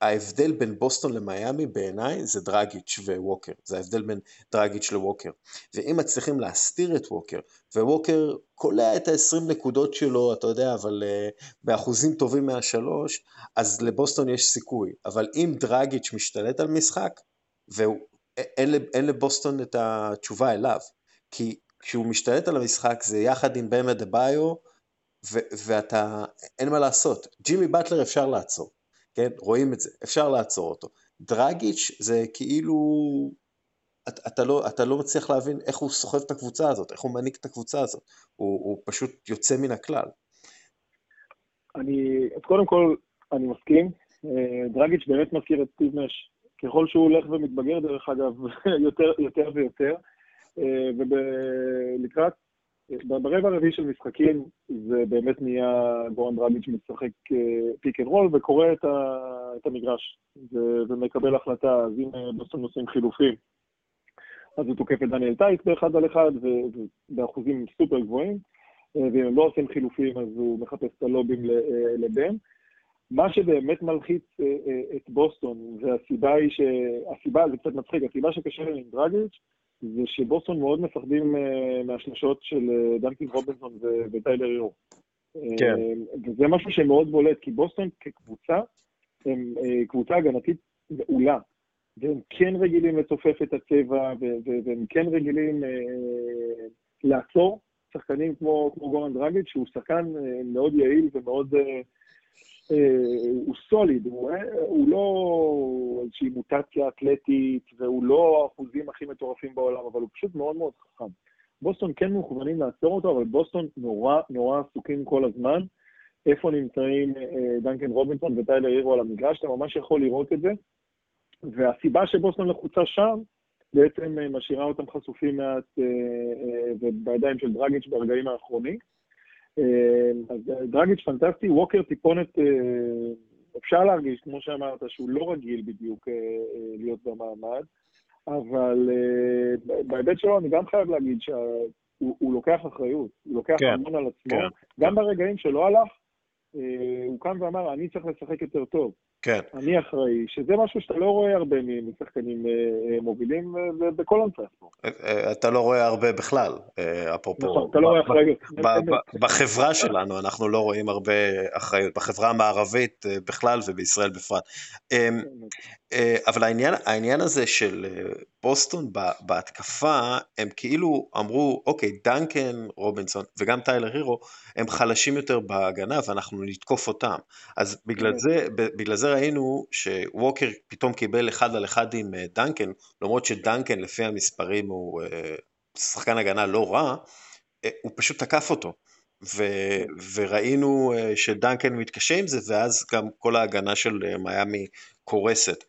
ההבדל בין בוסטון למיאמי בעיניי זה דרגיץ' וווקר, זה ההבדל בין דרגיץ' לווקר. ואם מצליחים להסתיר את ווקר, וווקר קולע את ה-20 נקודות שלו, אתה יודע, אבל uh, באחוזים טובים מהשלוש, אז לבוסטון יש סיכוי. אבל אם דרגיץ' משתלט על משחק, ואין לבוסטון את התשובה אליו, כי כשהוא משתלט על המשחק זה יחד עם במה דה ביו, ואתה, אין מה לעשות. ג'ימי באטלר אפשר לעצור. כן? רואים את זה, אפשר לעצור אותו. דרגיץ' זה כאילו, אתה, אתה, לא, אתה לא מצליח להבין איך הוא סוחב את הקבוצה הזאת, איך הוא מנהיג את הקבוצה הזאת, הוא, הוא פשוט יוצא מן הכלל. אני, אז קודם כל, אני מסכים, אה, דרגיץ' באמת מזכיר את סטיב ככל שהוא הולך ומתבגר דרך אגב, <laughs> יותר, יותר ויותר, אה, ולקראת ברבע הרביעי של משחקים זה באמת נהיה גורן דרגיץ' משחק pick and roll וקורא את, ה, את המגרש ומקבל החלטה, אז אם אה, בוסטון עושים חילופים, אז הוא תוקף את דניאל טייס באחד על אחד ובאחוזים סופר גבוהים, אה, ואם הם לא עושים חילופים אז הוא מחפש את הלובים אה, לבן. מה שבאמת מלחיץ את בוסטון, והסיבה היא ש... הסיבה, זה קצת מצחיק, הסיבה שקשה להם עם דרגיץ' זה שבוסטון מאוד מפחדים אה, מהשלשות של אה, דנקין רובינסון וטיילר יור. כן. אה, וזה משהו שמאוד בולט, כי בוסטון כקבוצה, הם קבוצה הגנתית מעולה, והם כן רגילים לצופף את הצבע, והם כן רגילים לעצור שחקנים כמו, כמו גורן דרגיץ', שהוא שחקן מאוד יעיל ומאוד אה, הוא סוליד, הוא, אה, הוא לא איזושהי מוטציה אתלטית, והוא לא האחוזים הכי מטורפים בעולם, אבל הוא פשוט מאוד מאוד חכם. בוסטון כן מוכוונים לעצור אותו, אבל בוסטון נורא נורא עסוקים כל הזמן. איפה נמצאים אה, דנקן רובינסון וטיילר הירו על המגרש, אתה ממש יכול לראות את זה. והסיבה שבוסטון לחוצה שם, בעצם משאירה אותם חשופים מעט ובידיים של דרגיץ' ברגעים האחרונים. אה, אה, דרגיץ' פנטסטי, ווקר טיפונת, אה, אפשר להרגיש, כמו שאמרת, שהוא לא רגיל בדיוק להיות במעמד, אבל בהיבט שלו אני גם חייב להגיד שהוא לוקח אחריות, הוא לוקח כן, המון על עצמו, כן. גם ברגעים שלא הלך, הוא קם ואמר, אני צריך לשחק יותר טוב. כן. אני אחראי, שזה משהו שאתה לא רואה הרבה משחקנים אה, אה, מובילים אה, בכל ענפי הספורט. אתה לא רואה הרבה בכלל, אפרופו. נכון, אתה לא רואה אחריות. בחברה שלנו אנחנו לא רואים הרבה אחריות, בחברה המערבית בכלל ובישראל בפרט. אמ, אבל העניין, העניין הזה של בוסטון בהתקפה, הם כאילו אמרו, אוקיי, דנקן רובינסון וגם טיילר הירו, הם חלשים יותר בהגנה ואנחנו נתקוף אותם. אז בגלל כן. זה, בגלל זה ראינו שווקר פתאום קיבל אחד על אחד עם דנקן, למרות שדנקן לפי המספרים הוא שחקן הגנה לא רע, הוא פשוט תקף אותו. ו, וראינו שדנקן מתקשה עם זה, ואז גם כל ההגנה של מיאמי קורסת.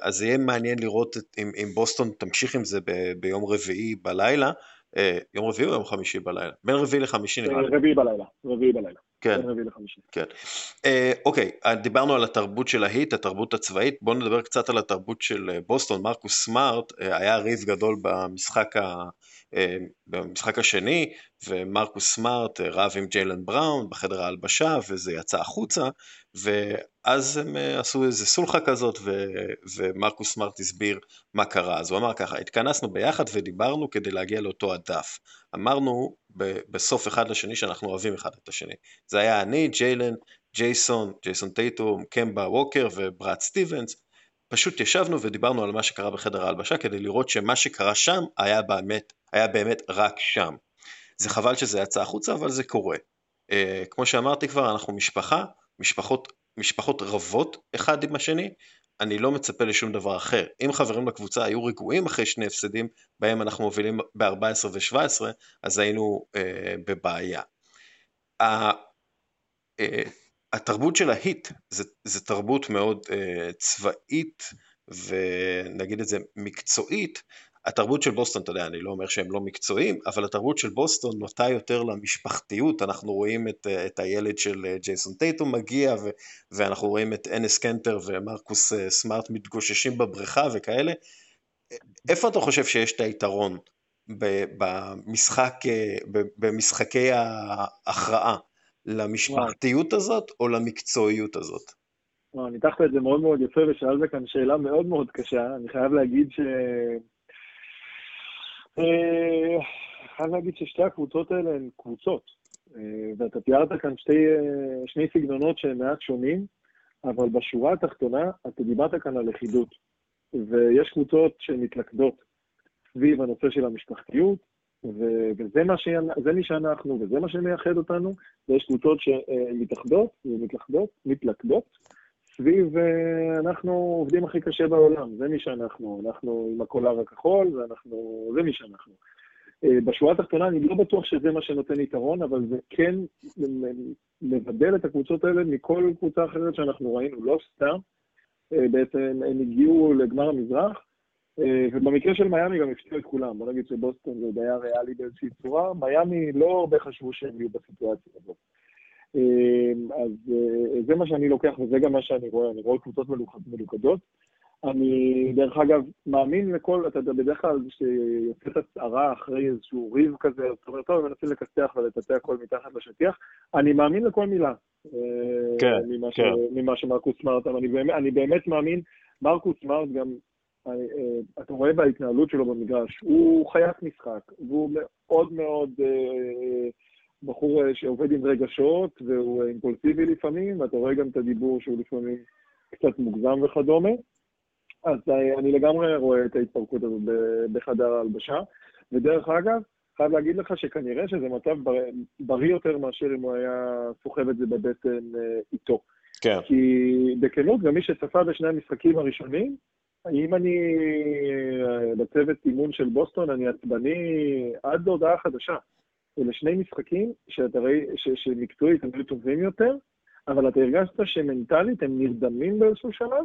אז יהיה מעניין לראות אם, אם בוסטון תמשיך עם זה ב, ביום רביעי בלילה, אה, יום רביעי או יום חמישי בלילה? בין רביעי לחמישי נראה לי. רביעי בלילה, רביעי בלילה. כן. בין רביעי לחמישי. כן. אה, אוקיי, אה, דיברנו על התרבות של ההיט, התרבות הצבאית, בואו נדבר קצת על התרבות של אה, בוסטון. מרקוס סמארט היה ריב גדול במשחק, ה, במשחק השני, ומרקוס סמארט רב עם ג'יילן בראון בחדר ההלבשה, וזה יצא החוצה, ואז הם עשו איזה סולחה כזאת, ו, ומרקוס סמארט הסביר מה קרה. אז הוא אמר ככה, התכנסנו ביחד ודיברנו כדי להגיע לאותו הדף. אמרנו בסוף אחד לשני שאנחנו אוהבים אחד את השני. זה היה אני, ג'יילן, ג'ייסון, ג'ייסון טייטום, קמבה ווקר ובראד סטיבנס. פשוט ישבנו ודיברנו על מה שקרה בחדר ההלבשה כדי לראות שמה שקרה שם היה באמת, היה באמת רק שם. זה חבל שזה יצא החוצה, אבל זה קורה. Uh, כמו שאמרתי כבר, אנחנו משפחה, משפחות, משפחות רבות אחד עם השני, אני לא מצפה לשום דבר אחר. אם חברים לקבוצה היו רגועים אחרי שני הפסדים, בהם אנחנו מובילים ב-14 ו-17, אז היינו אה, בבעיה. אה, התרבות של ההיט זה, זה תרבות מאוד אה, צבאית ונגיד את זה מקצועית, התרבות של בוסטון, אתה יודע, אני לא אומר שהם לא מקצועיים, אבל התרבות של בוסטון נוטה יותר למשפחתיות, אנחנו רואים את, את הילד של אה, ג'ייסון טייטום מגיע, ו, ואנחנו רואים את אנס קנטר ומרקוס אה, סמארט מתגוששים בבריכה וכאלה. איפה אתה חושב שיש את היתרון במשחק, אה, במשחקי ההכרעה? למשפחתיות הזאת או למקצועיות הזאת? ניתחת את זה מאוד מאוד יפה ושאלת כאן שאלה מאוד מאוד קשה. אני חייב להגיד ש... אני אה, חייב להגיד ששתי הקבוצות האלה הן קבוצות, אה, ואתה תיארת כאן שתי, אה, שני סגנונות שהם מעט שונים, אבל בשורה התחתונה אתה דיברת כאן על לכידות, ויש קבוצות שמתלכדות סביב הנושא של המשפחתיות, וזה מה ש... מי שאנחנו, וזה מה שמייחד אותנו, ויש קבוצות שמתאחדות ומתלכדות, מתלכדות, סביב, אה, אנחנו עובדים הכי קשה בעולם, זה מי שאנחנו, אנחנו עם הקולר הכחול, ואנחנו, זה מי שאנחנו. אה, בשורה התחתונה אני לא בטוח שזה מה שנותן יתרון, אבל זה כן מבדל את הקבוצות האלה מכל קבוצה אחרת שאנחנו ראינו, לא סתם. אה, בעצם הם הגיעו לגמר המזרח, ובמקרה של מיאמי גם הפתיעו את כולם. בוא נגיד שבוסטון זה די ריאלי באיזושהי צורה, מיאמי לא הרבה חשבו שהם יהיו בסיטואציה הזאת. אמ, אז אה, זה מה שאני לוקח וזה גם מה שאני רואה, אני רואה קבוצות מלוכדות. אני, דרך אגב, מאמין לכל, אתה יודע, בדרך כלל שיוצאת הצהרה אחרי איזשהו ריב כזה, זאת אומרת, טוב, מנסים לכסתח ולטאטא הכל מתחת לשטיח, אני מאמין לכל מילה. אה, כן, ממה כן. ממה שמרקוס סמארט, אני באמת, אני באמת מאמין, מרקוס סמארט גם, אה, אתה רואה בהתנהלות שלו במגרש, הוא חיית משחק, והוא מאוד מאוד... אה, בחור אה, שעובד עם רגשות והוא אה, אימפולסיבי לפעמים, ואתה רואה גם את הדיבור שהוא לפעמים קצת מוגזם וכדומה. אז אה, אני לגמרי רואה את ההתפרקות הזאת בחדר ההלבשה. ודרך אגב, חייב להגיד לך שכנראה שזה מצב בריא יותר מאשר אם הוא היה סוחב את זה בבטן איתו. כן. כי בכנות, גם מי שצפה בשני המשחקים הראשונים, אם אני בצוות אימון של בוסטון, אני עצבני עד להודעה חדשה. אלה שני משחקים שאתה ראי, שמקצועית הם היו טובים יותר, אבל אתה הרגשת שמנטלית הם נרדמים באיזשהו שלב,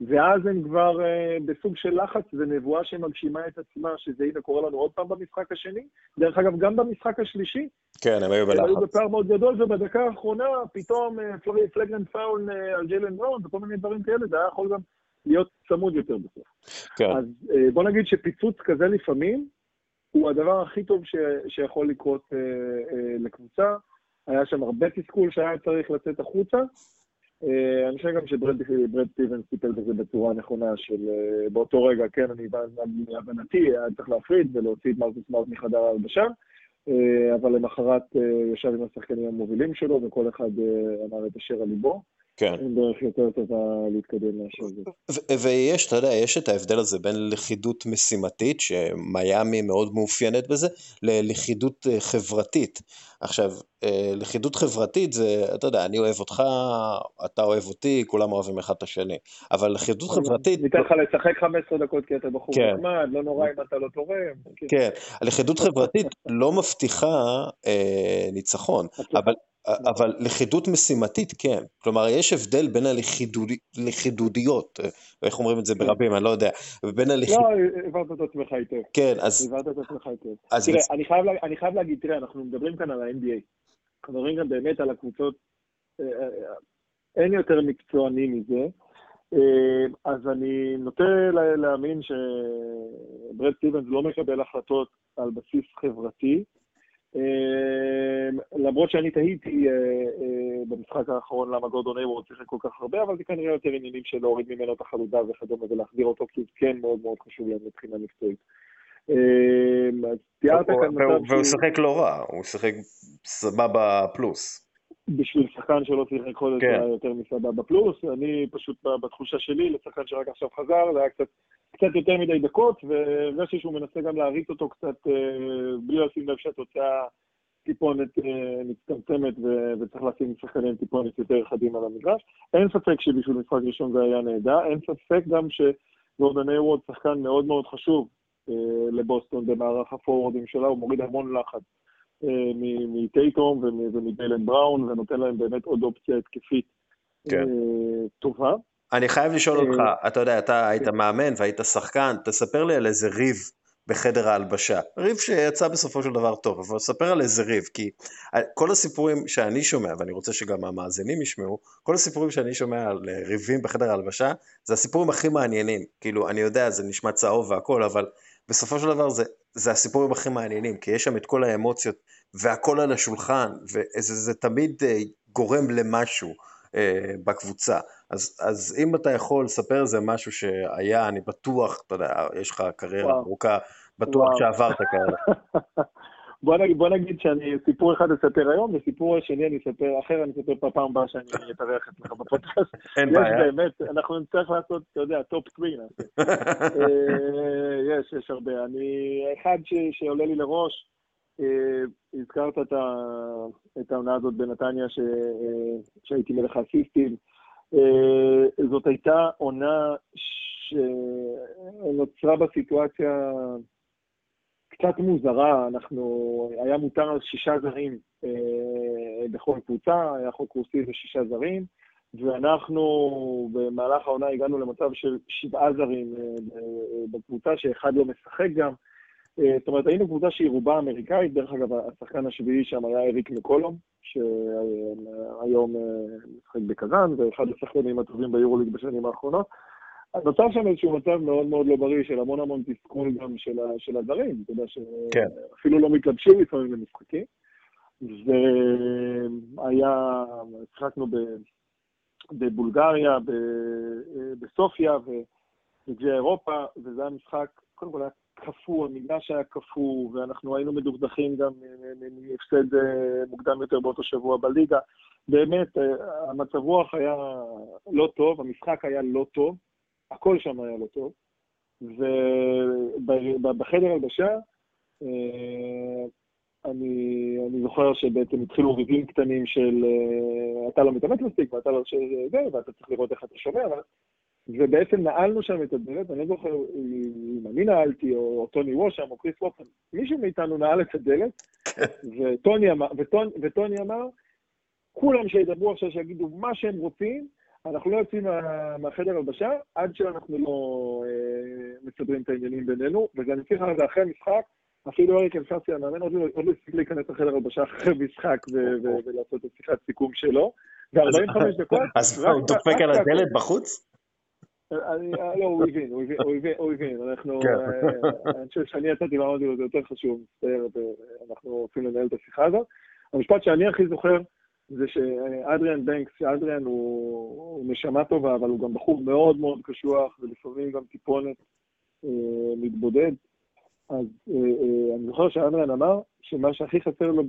ואז הם כבר uh, בסוג של לחץ ונבואה שמגשימה את עצמה, שזה הנה קורה לנו עוד פעם במשחק השני. דרך אגב, גם במשחק השלישי. כן, הם היו בלחץ. הם היו בפער מאוד גדול, ובדקה האחרונה פתאום uh, פלגלנד פאול uh, על ג'יילן ראון וכל מיני דברים כאלה, זה היה יכול גם להיות צמוד יותר בסוף. כן. אז uh, בוא נגיד שפיצוץ כזה לפעמים, הוא הדבר הכי טוב ש, שיכול לקרות אה, אה, לקבוצה. היה שם הרבה תסכול שהיה צריך לצאת החוצה. אה, אני חושב גם שברד סטיבנס טיפל בזה בצורה נכונה של אה, באותו רגע, כן, אני להבנתי, היה צריך להפריד ולהוציא את מרקוס מארט מחדר ההלבשה, אה, אבל למחרת אה, ישב עם השחקנים המובילים שלו וכל אחד אה, אמר את אשר על ליבו. כן. אין דרך יותר טובה להתקדם מאשר זה. ויש, אתה יודע, יש את ההבדל הזה בין לכידות משימתית, שמיאמי מאוד מאופיינת בזה, ללכידות אה, חברתית. עכשיו, אה, לכידות חברתית זה, אתה יודע, אני אוהב אותך, אתה אוהב אותי, כולם אוהבים אחד את השני. אבל לכידות חברתית... ניתן לך לשחק 15 דקות כי אתה בחור כן. נחמד, לא נורא אם אתה לא תורם. כן, כן. לכידות חברתית לא מבטיחה אה, ניצחון, אבל... אבל לכידות משימתית כן, כלומר יש הבדל בין הלכידודיות, איך אומרים את זה ברבים, אני לא יודע, בין הלכיד... לא, הבנת את עצמך היטב. כן, אז... הבנת את עצמך היטב. תראה, אני חייב, אני חייב להגיד, תראה, אנחנו מדברים כאן על ה-NBA, אנחנו מדברים כאן באמת על הקבוצות, אה, אה, אין יותר מקצוענים מזה, אה, אז אני נוטה להאמין שברד סטיבנס לא מקבל החלטות על בסיס חברתי, למרות שאני תהיתי אה, אה, במשחק האחרון למה גורדון איוורד שיחק כל כך הרבה, אבל זה כנראה יותר עניינים של להוריד ממנו את החלודה וכדומה ולהחזיר אותו, כי זה כן מאוד מאוד חשוב להם מבחינה מקצועית. אמ, אז תיארת כאן מצב והוא שיחק לא רע, הוא שיחק סבבה פלוס. בשביל שחקן שלא שיחק חודש כן. היה יותר מסבבה פלוס, אני פשוט בתחושה שלי, לשחקן שרק עכשיו חזר, זה היה קצת, קצת יותר מדי דקות, והרגשתי שהוא מנסה גם להריץ אותו קצת אה, בלי לשים לב שהתוצאה טיפונת אה, מצטמצמת וצריך לשים שחקנים טיפונת יותר חדים על המגרש. אין ספק שבשביל משחק ראשון זה היה נהדר, אין ספק גם שגורדון איוורד שחקן מאוד מאוד חשוב אה, לבוסטון במערך הפורוורדים שלה, הוא מוריד המון לחץ. מטייטום ומדיילן בראון, ונותן להם באמת עוד אופציה התקפית כן. טובה. אני חייב לשאול אותך, אה, אתה יודע, אתה היית. מאמן והיית שחקן, תספר לי על איזה ריב בחדר ההלבשה. ריב שיצא בסופו של דבר טוב, אבל ספר על איזה ריב, כי כל הסיפורים שאני שומע, ואני רוצה שגם המאזינים ישמעו, כל הסיפורים שאני שומע על ריבים בחדר ההלבשה, זה הסיפורים הכי מעניינים. כאילו, אני יודע, זה נשמע צהוב והכל, אבל בסופו של דבר זה, זה הסיפורים הכי מעניינים, כי יש שם את כל האמוציות והכל על השולחן, וזה תמיד אה, גורם למשהו אה, בקבוצה. אז, אז אם אתה יכול לספר איזה משהו שהיה, אני בטוח, אתה יודע, יש לך קריירה ארוכה, בטוח וואו. שעברת כאלה. <laughs> בוא נגיד, בוא נגיד שאני, סיפור אחד אספר היום, וסיפור השני אני אספר, אחר אני אספר בפעם הבאה שאני אתארח אצלך בפודקאסט. <laughs> אין בעיה. יש באמת, אנחנו נצטרך לעשות, אתה יודע, top screen. <laughs> אה, יש, יש הרבה. אני, אחד ש, שעולה לי לראש, הזכרת את, העונה הזאת בנתניה ש, אה, שהייתי מלך האסיסטים. זאת הייתה עונה שנוצרה בסיטואציה קצת מוזרה, אנחנו, היה מותר על שישה זרים אה, בכל קבוצה, היה חוק רוסי ושישה זרים, ואנחנו במהלך העונה הגענו למצב של שבעה זרים אה, בקבוצה, שאחד לא משחק גם. אה, זאת אומרת, היינו קבוצה שהיא רובה אמריקאית, דרך אגב, השחקן השביעי שם היה אריק מקולום, שהיום אה, משחק בקזאן, ואחד השחקנים הטובים ביורוליג בשנים האחרונות. נוצר שם איזשהו מצב מאוד מאוד לא בריא של המון המון תסכול גם של, ה, של הזרים, אתה יודע, שאפילו כן. לא מתלבשים לפעמים למשחקים. והיה, שיחקנו בבולגריה, בסופיה ובגביע אירופה, וזה היה משחק, קודם כל היה קפוא, המגרש היה קפוא, ואנחנו היינו מדוכדכים גם מהפסד אה, מוקדם יותר באותו שבוע בליגה. באמת, אה, המצב רוח היה לא טוב, המשחק היה לא טוב. הכל שם היה לא טוב. ובחדר הלבשה, אה, אני, אני זוכר שבעצם התחילו ריבים קטנים של אה, אתה לא מתאמץ מספיק ואתה לא זה, ואתה צריך לראות איך אתה שומע, ובעצם נעלנו שם את הדלת, אני לא זוכר אם אני נעלתי או טוני ווש שם או קריס וופן, מישהו מאיתנו נעל את הדלת, <laughs> וטוני אמר, וטוני, וטוני אמר, כולם שידברו עכשיו שיגידו מה שהם רוצים, אנחנו לא יוצאים מה, מהחדר הלבשה עד שאנחנו לא אה, מסדרים את העניינים בינינו, וזה אני צריך לזה אחרי המשחק, אפילו אריק אלפסי המאמן עוד לא הספיק להיכנס לחדר הלבשה אחרי משחק ולעשות את שיחת סיכום שלו, ו-45 דקות... אז הוא דופק על הדלת בחוץ? אה, לא, הוא הבין, הוא הבין, אנחנו, כן. אה, אני חושב שאני יצאתי ואמרתי לו, זה יותר חשוב, אנחנו רוצים לנהל את השיחה הזאת. המשפט שאני הכי זוכר, זה שאדריאן בנקס, שאדריאן הוא, הוא נשמה טובה, אבל הוא גם בחור מאוד מאוד קשוח, ולפעמים גם טיפונת אה, מתבודד. אז אני זוכר שאדריאן אמר שמה שהכי חסר לו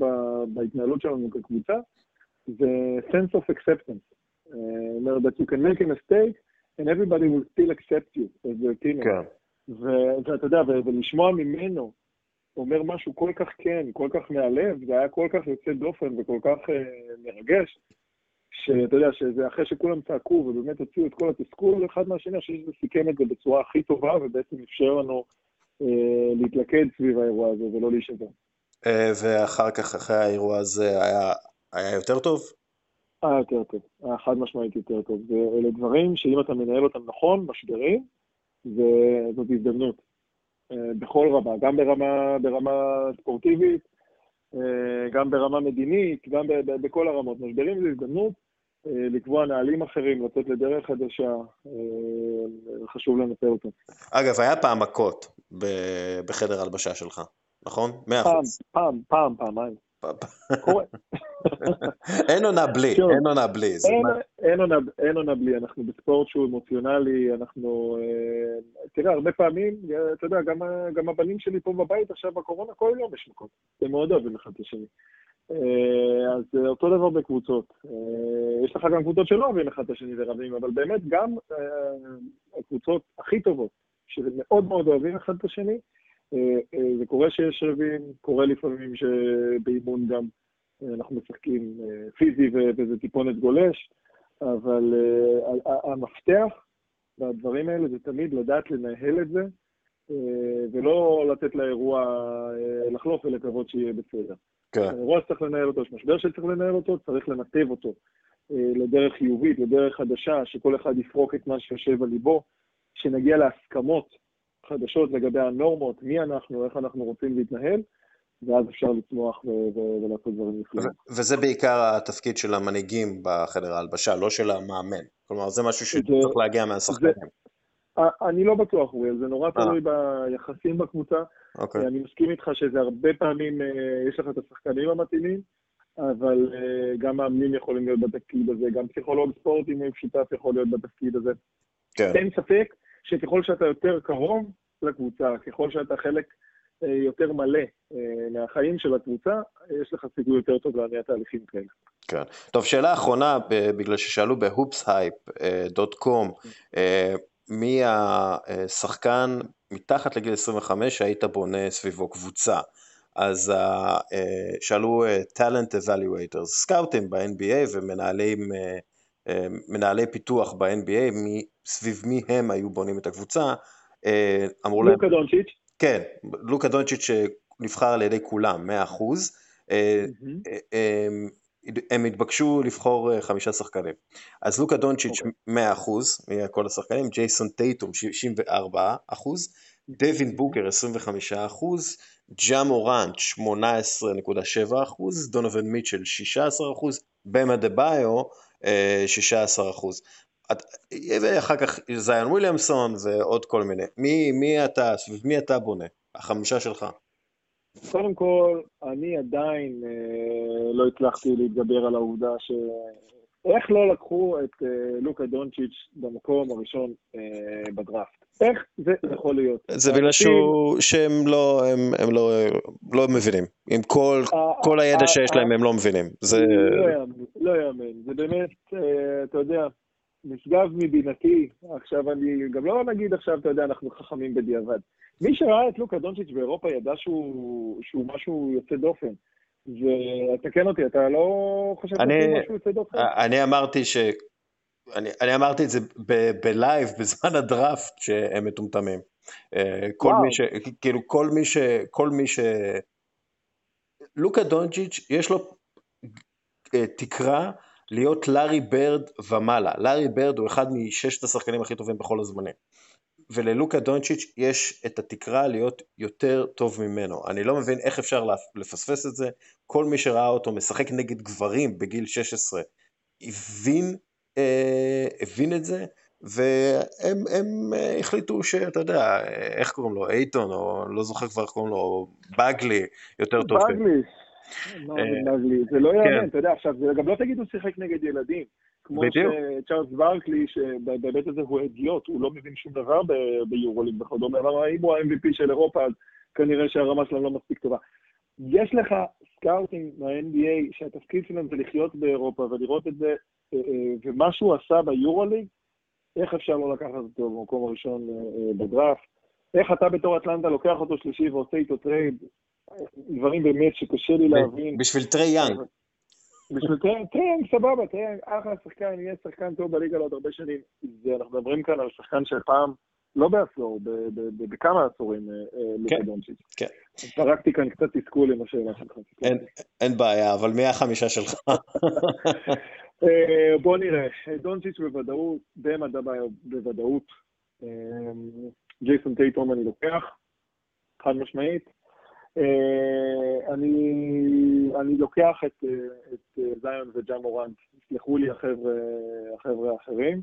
בהתנהלות שלנו כקבוצה זה sense of acceptance. אה, אומר, that you can make a mistake and everybody will still accept you as their teammate. כן. ואתה יודע, ולשמוע ממנו אומר משהו כל כך כן, כל כך מהלב, זה היה כל כך יוצא דופן וכל כך uh, מרגש, שאתה יודע, שזה אחרי שכולם צעקו ובאמת הוציאו את כל התסכול אחד מהשני, אני חושב שזה סיכם את זה בצורה הכי טובה, ובעצם אפשר לנו uh, להתלכד סביב האירוע הזה ולא להישבר. Uh, ואחר כך, אחרי האירוע הזה, היה, היה יותר טוב? היה יותר טוב, היה חד משמעית יותר טוב. ואלה דברים שאם אתה מנהל אותם נכון, משברים, זאת הזדמנות. אה, בכל רמה, גם ברמה, ברמה ספורטיבית, אה, גם ברמה מדינית, גם בכל הרמות. משברים זה הזדמנות אה, לקבוע נהלים אחרים, לצאת לדרך חדשה, חשוב לנצל אותם. אגב, היה פעם מכות בחדר הלבשה שלך, נכון? מאה אחוז. פעם, פעם, פעם, פעמיים. קורה. אין עונה בלי, אין עונה בלי. אין עונה בלי, אנחנו בספורט שהוא אמוציונלי, אנחנו... אה, תראה, הרבה פעמים, אתה יודע, גם הבנים שלי פה בבית עכשיו בקורונה, כל יום יש מכות. הם מאוד אוהבים אחד את השני. אה, אז אותו דבר בקבוצות. אה, יש לך גם קבוצות שלא אוהבים אחד את השני ורבים, אבל באמת גם הקבוצות הכי טובות, שמאוד מאוד אוהבים אחד את השני, אה, אה, זה קורה שיש רבים, קורה לפעמים שבאימון גם אה, אנחנו משחקים פיזי וזה טיפונת גולש, אבל המפתח והדברים האלה זה תמיד לדעת לנהל את זה, ולא לתת לאירוע לחלוף ולקוות שיהיה בסדר. כן. אירוע שצריך לנהל אותו, יש משבר שצריך לנהל אותו, צריך לנתב אותו לדרך חיובית, לדרך חדשה, שכל אחד יפרוק את מה שיושב על ליבו, שנגיע להסכמות חדשות לגבי הנורמות, מי אנחנו, איך אנחנו רוצים להתנהל, ואז אפשר לצמוח ולעשות דברים נפלאים. וזה בעיקר התפקיד של המנהיגים בחדר ההלבשה, לא של המאמן. כלומר, זה משהו שצריך להגיע מהשחקנים. אני לא בטוח, אוריאל, זה נורא אה. תלוי ביחסים בקבוצה. אוקיי. אני מסכים איתך שזה הרבה פעמים, אה, יש לך את השחקנים המתאימים, אבל אה, גם מאמנים יכולים להיות בתפקיד הזה, גם פסיכולוג ספורט, אם הוא שותף, יכול להיות בתפקיד הזה. כן. אין ספק שככל שאתה יותר קרוב לקבוצה, ככל שאתה חלק אה, יותר מלא אה, מהחיים של הקבוצה, יש לך סיכוי יותר טוב להניע תהליכים כאלה. כן. טוב, שאלה אחרונה, בגלל ששאלו ב-hoopshype.com, אה, מי השחקן מתחת לגיל 25 שהיית בונה סביבו קבוצה? אז שאלו talent evaluators, סקאוטים ב-NBA ומנהלים מנהלי פיתוח ב-NBA, סביב מי הם היו בונים את הקבוצה, אה, אמרו להם... לוקה דונצ'יץ'. כן, לוקה דונצ'יץ' שנבחר על ידי כולם, 100%. אה, אה, הם התבקשו לבחור חמישה שחקנים. אז לוקה דונצ'יץ' 100% מכל השחקנים, ג'ייסון טייטום 64%, דווין בוקר 25%, ג'ה מורנט 18.7%, דונובין מיטשל 16%, במה דה ביו 16%. ואחר כך זיון וויליאמסון ועוד כל מיני. מי, מי אתה, סביב מי אתה בונה? החמישה שלך. קודם כל, אני עדיין אה, לא הצלחתי להתגבר על העובדה ש... איך לא לקחו את אה, לוקה דונצ'יץ' במקום הראשון אה, בדראפט? איך זה יכול להיות? זה בגלל שהוא, שהם לא, הם, הם לא, לא מבינים. עם כל, כל הידע שיש להם הם לא מבינים. זה... לא יאמן, לא יאמן. זה באמת, אה, אתה יודע, נשגב מבינתי, עכשיו אני, גם לא נגיד עכשיו, אתה יודע, אנחנו חכמים בדיעבד. מי שראה את לוקה דונצ'יץ' באירופה ידע שהוא, שהוא משהו יוצא דופן. ותקן אותי, אתה לא חושב שזה משהו יוצא דופן? אני אמרתי ש... אני, אני אמרתי את זה ב live, <laughs> בזמן הדראפט, שהם מטומטמים. אה, כל וואו. מי ש... כאילו, כל מי ש... כל מי ש... לוקה דונצ'יץ', יש לו אה, תקרה להיות לארי ברד ומעלה. לארי ברד הוא אחד מששת השחקנים הכי טובים בכל הזמנים. וללוקה דונצ'יץ' יש את התקרה להיות יותר טוב ממנו. אני לא מבין איך אפשר לפספס את זה. כל מי שראה אותו משחק נגד גברים בגיל 16 הבין, אה, הבין את זה, והם הם אה, החליטו שאתה יודע, איך קוראים לו, אייטון, או לא זוכר כבר איך קוראים לו, באגלי, יותר טוב. באגלי. אה, זה לא כן. יאמן, אתה יודע, עכשיו, זה גם לא תגיד הוא שיחק נגד ילדים. כמו שצ'ארלס ברקלי, שבהיבט הזה הוא אדיוט, הוא לא מבין שום דבר ביורוליג וכדומה, אבל אם הוא ה-MVP של אירופה, אז כנראה שהרמה שלהם לא מספיק טובה. יש לך scouting מה-NBA, שהתפקיד שלהם זה לחיות באירופה ולראות את זה, ומה שהוא עשה ביורוליג, איך אפשר לא לקחת אותו במקום הראשון בדראפט? איך אתה בתור אטלנטה לוקח אותו שלישי ועושה איתו trade? דברים באמת שקשה לי להבין. בשביל טרי יאנג. בשביל טרי, טרי סבבה, טרי יאנג, אחלה שחקן, יהיה שחקן טוב בליגה לעוד הרבה שנים. אנחנו מדברים כאן על שחקן של פעם, לא בעשור, בכמה עשורים, אה, אה, לוקה כן, דונצ'יץ'. כן. פרקתי כאן קצת תסכול עם השאלה שלך. אין בעיה, אבל מי החמישה שלך? <laughs> אה, בוא נראה, דונצ'יץ' בוודאות, דמה דביו בוודאות. ג'ייסון טייטום אני לוקח, חד משמעית. אה, אני, אני לוקח את, את זיון וג'ה מורנט, יסלחו לי החבר'ה, החבר'ה האחרים.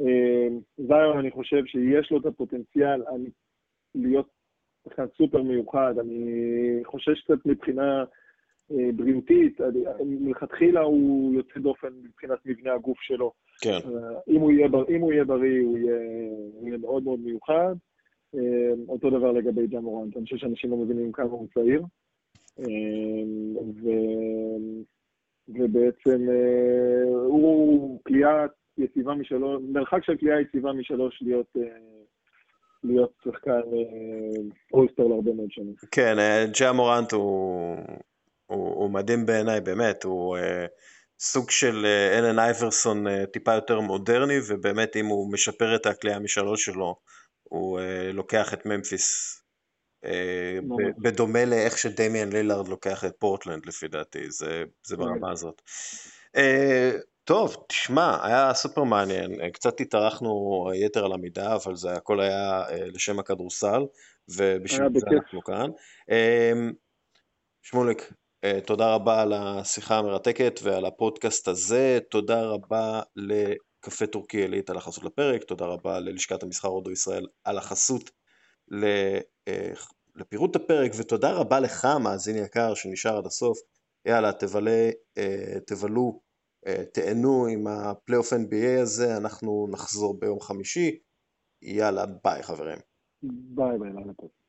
אה, זיון, אני חושב שיש לו את הפוטנציאל אני, להיות שחקן סופר מיוחד, אני חושש קצת מבחינה אה, בריאותית, מלכתחילה הוא יוצא דופן מבחינת מבנה הגוף שלו. כן. אם הוא יהיה, אם הוא יהיה בריא, הוא יהיה, הוא יהיה מאוד מאוד מיוחד. אה, אותו דבר לגבי ג'ה מורנט, אני חושב שאנשים לא מבינים כמה הוא צעיר. אה, ו... ובעצם אה, הוא כליאה יציבה משלוש, מרחק של כליאה יציבה משלוש להיות, להיות שחקן אולסטר להרבה מאוד שנים. כן, ג'ה מורנט הוא, הוא, הוא מדהים בעיניי, באמת, הוא סוג של אלן אייברסון טיפה יותר מודרני, ובאמת אם הוא משפר את הכלייה משלוש שלו, הוא uh, לוקח את ממפיס, uh, בדומה לאיך שדמיאן לילארד לוקח את פורטלנד לפי דעתי, זה, זה ברמה הזאת. Uh, טוב, תשמע, היה סופר מעניין, קצת התארחנו יתר על המידה, אבל זה הכל היה לשם הכדורסל, ובשביל זה אנחנו כאן. שמוליק, תודה רבה על השיחה המרתקת ועל הפודקאסט הזה, תודה רבה ל... קפה טורקי עילית על החסות לפרק, תודה רבה ללשכת המסחר הודו ישראל על החסות אה, לפירוט הפרק, ותודה רבה לך, מאזין יקר, שנשאר עד הסוף. יאללה, תבלה, אה, תבלו, אה, תהנו עם הפלייאוף NBA הזה, אנחנו נחזור ביום חמישי. יאללה, ביי חברים. ביי ביי, טוב.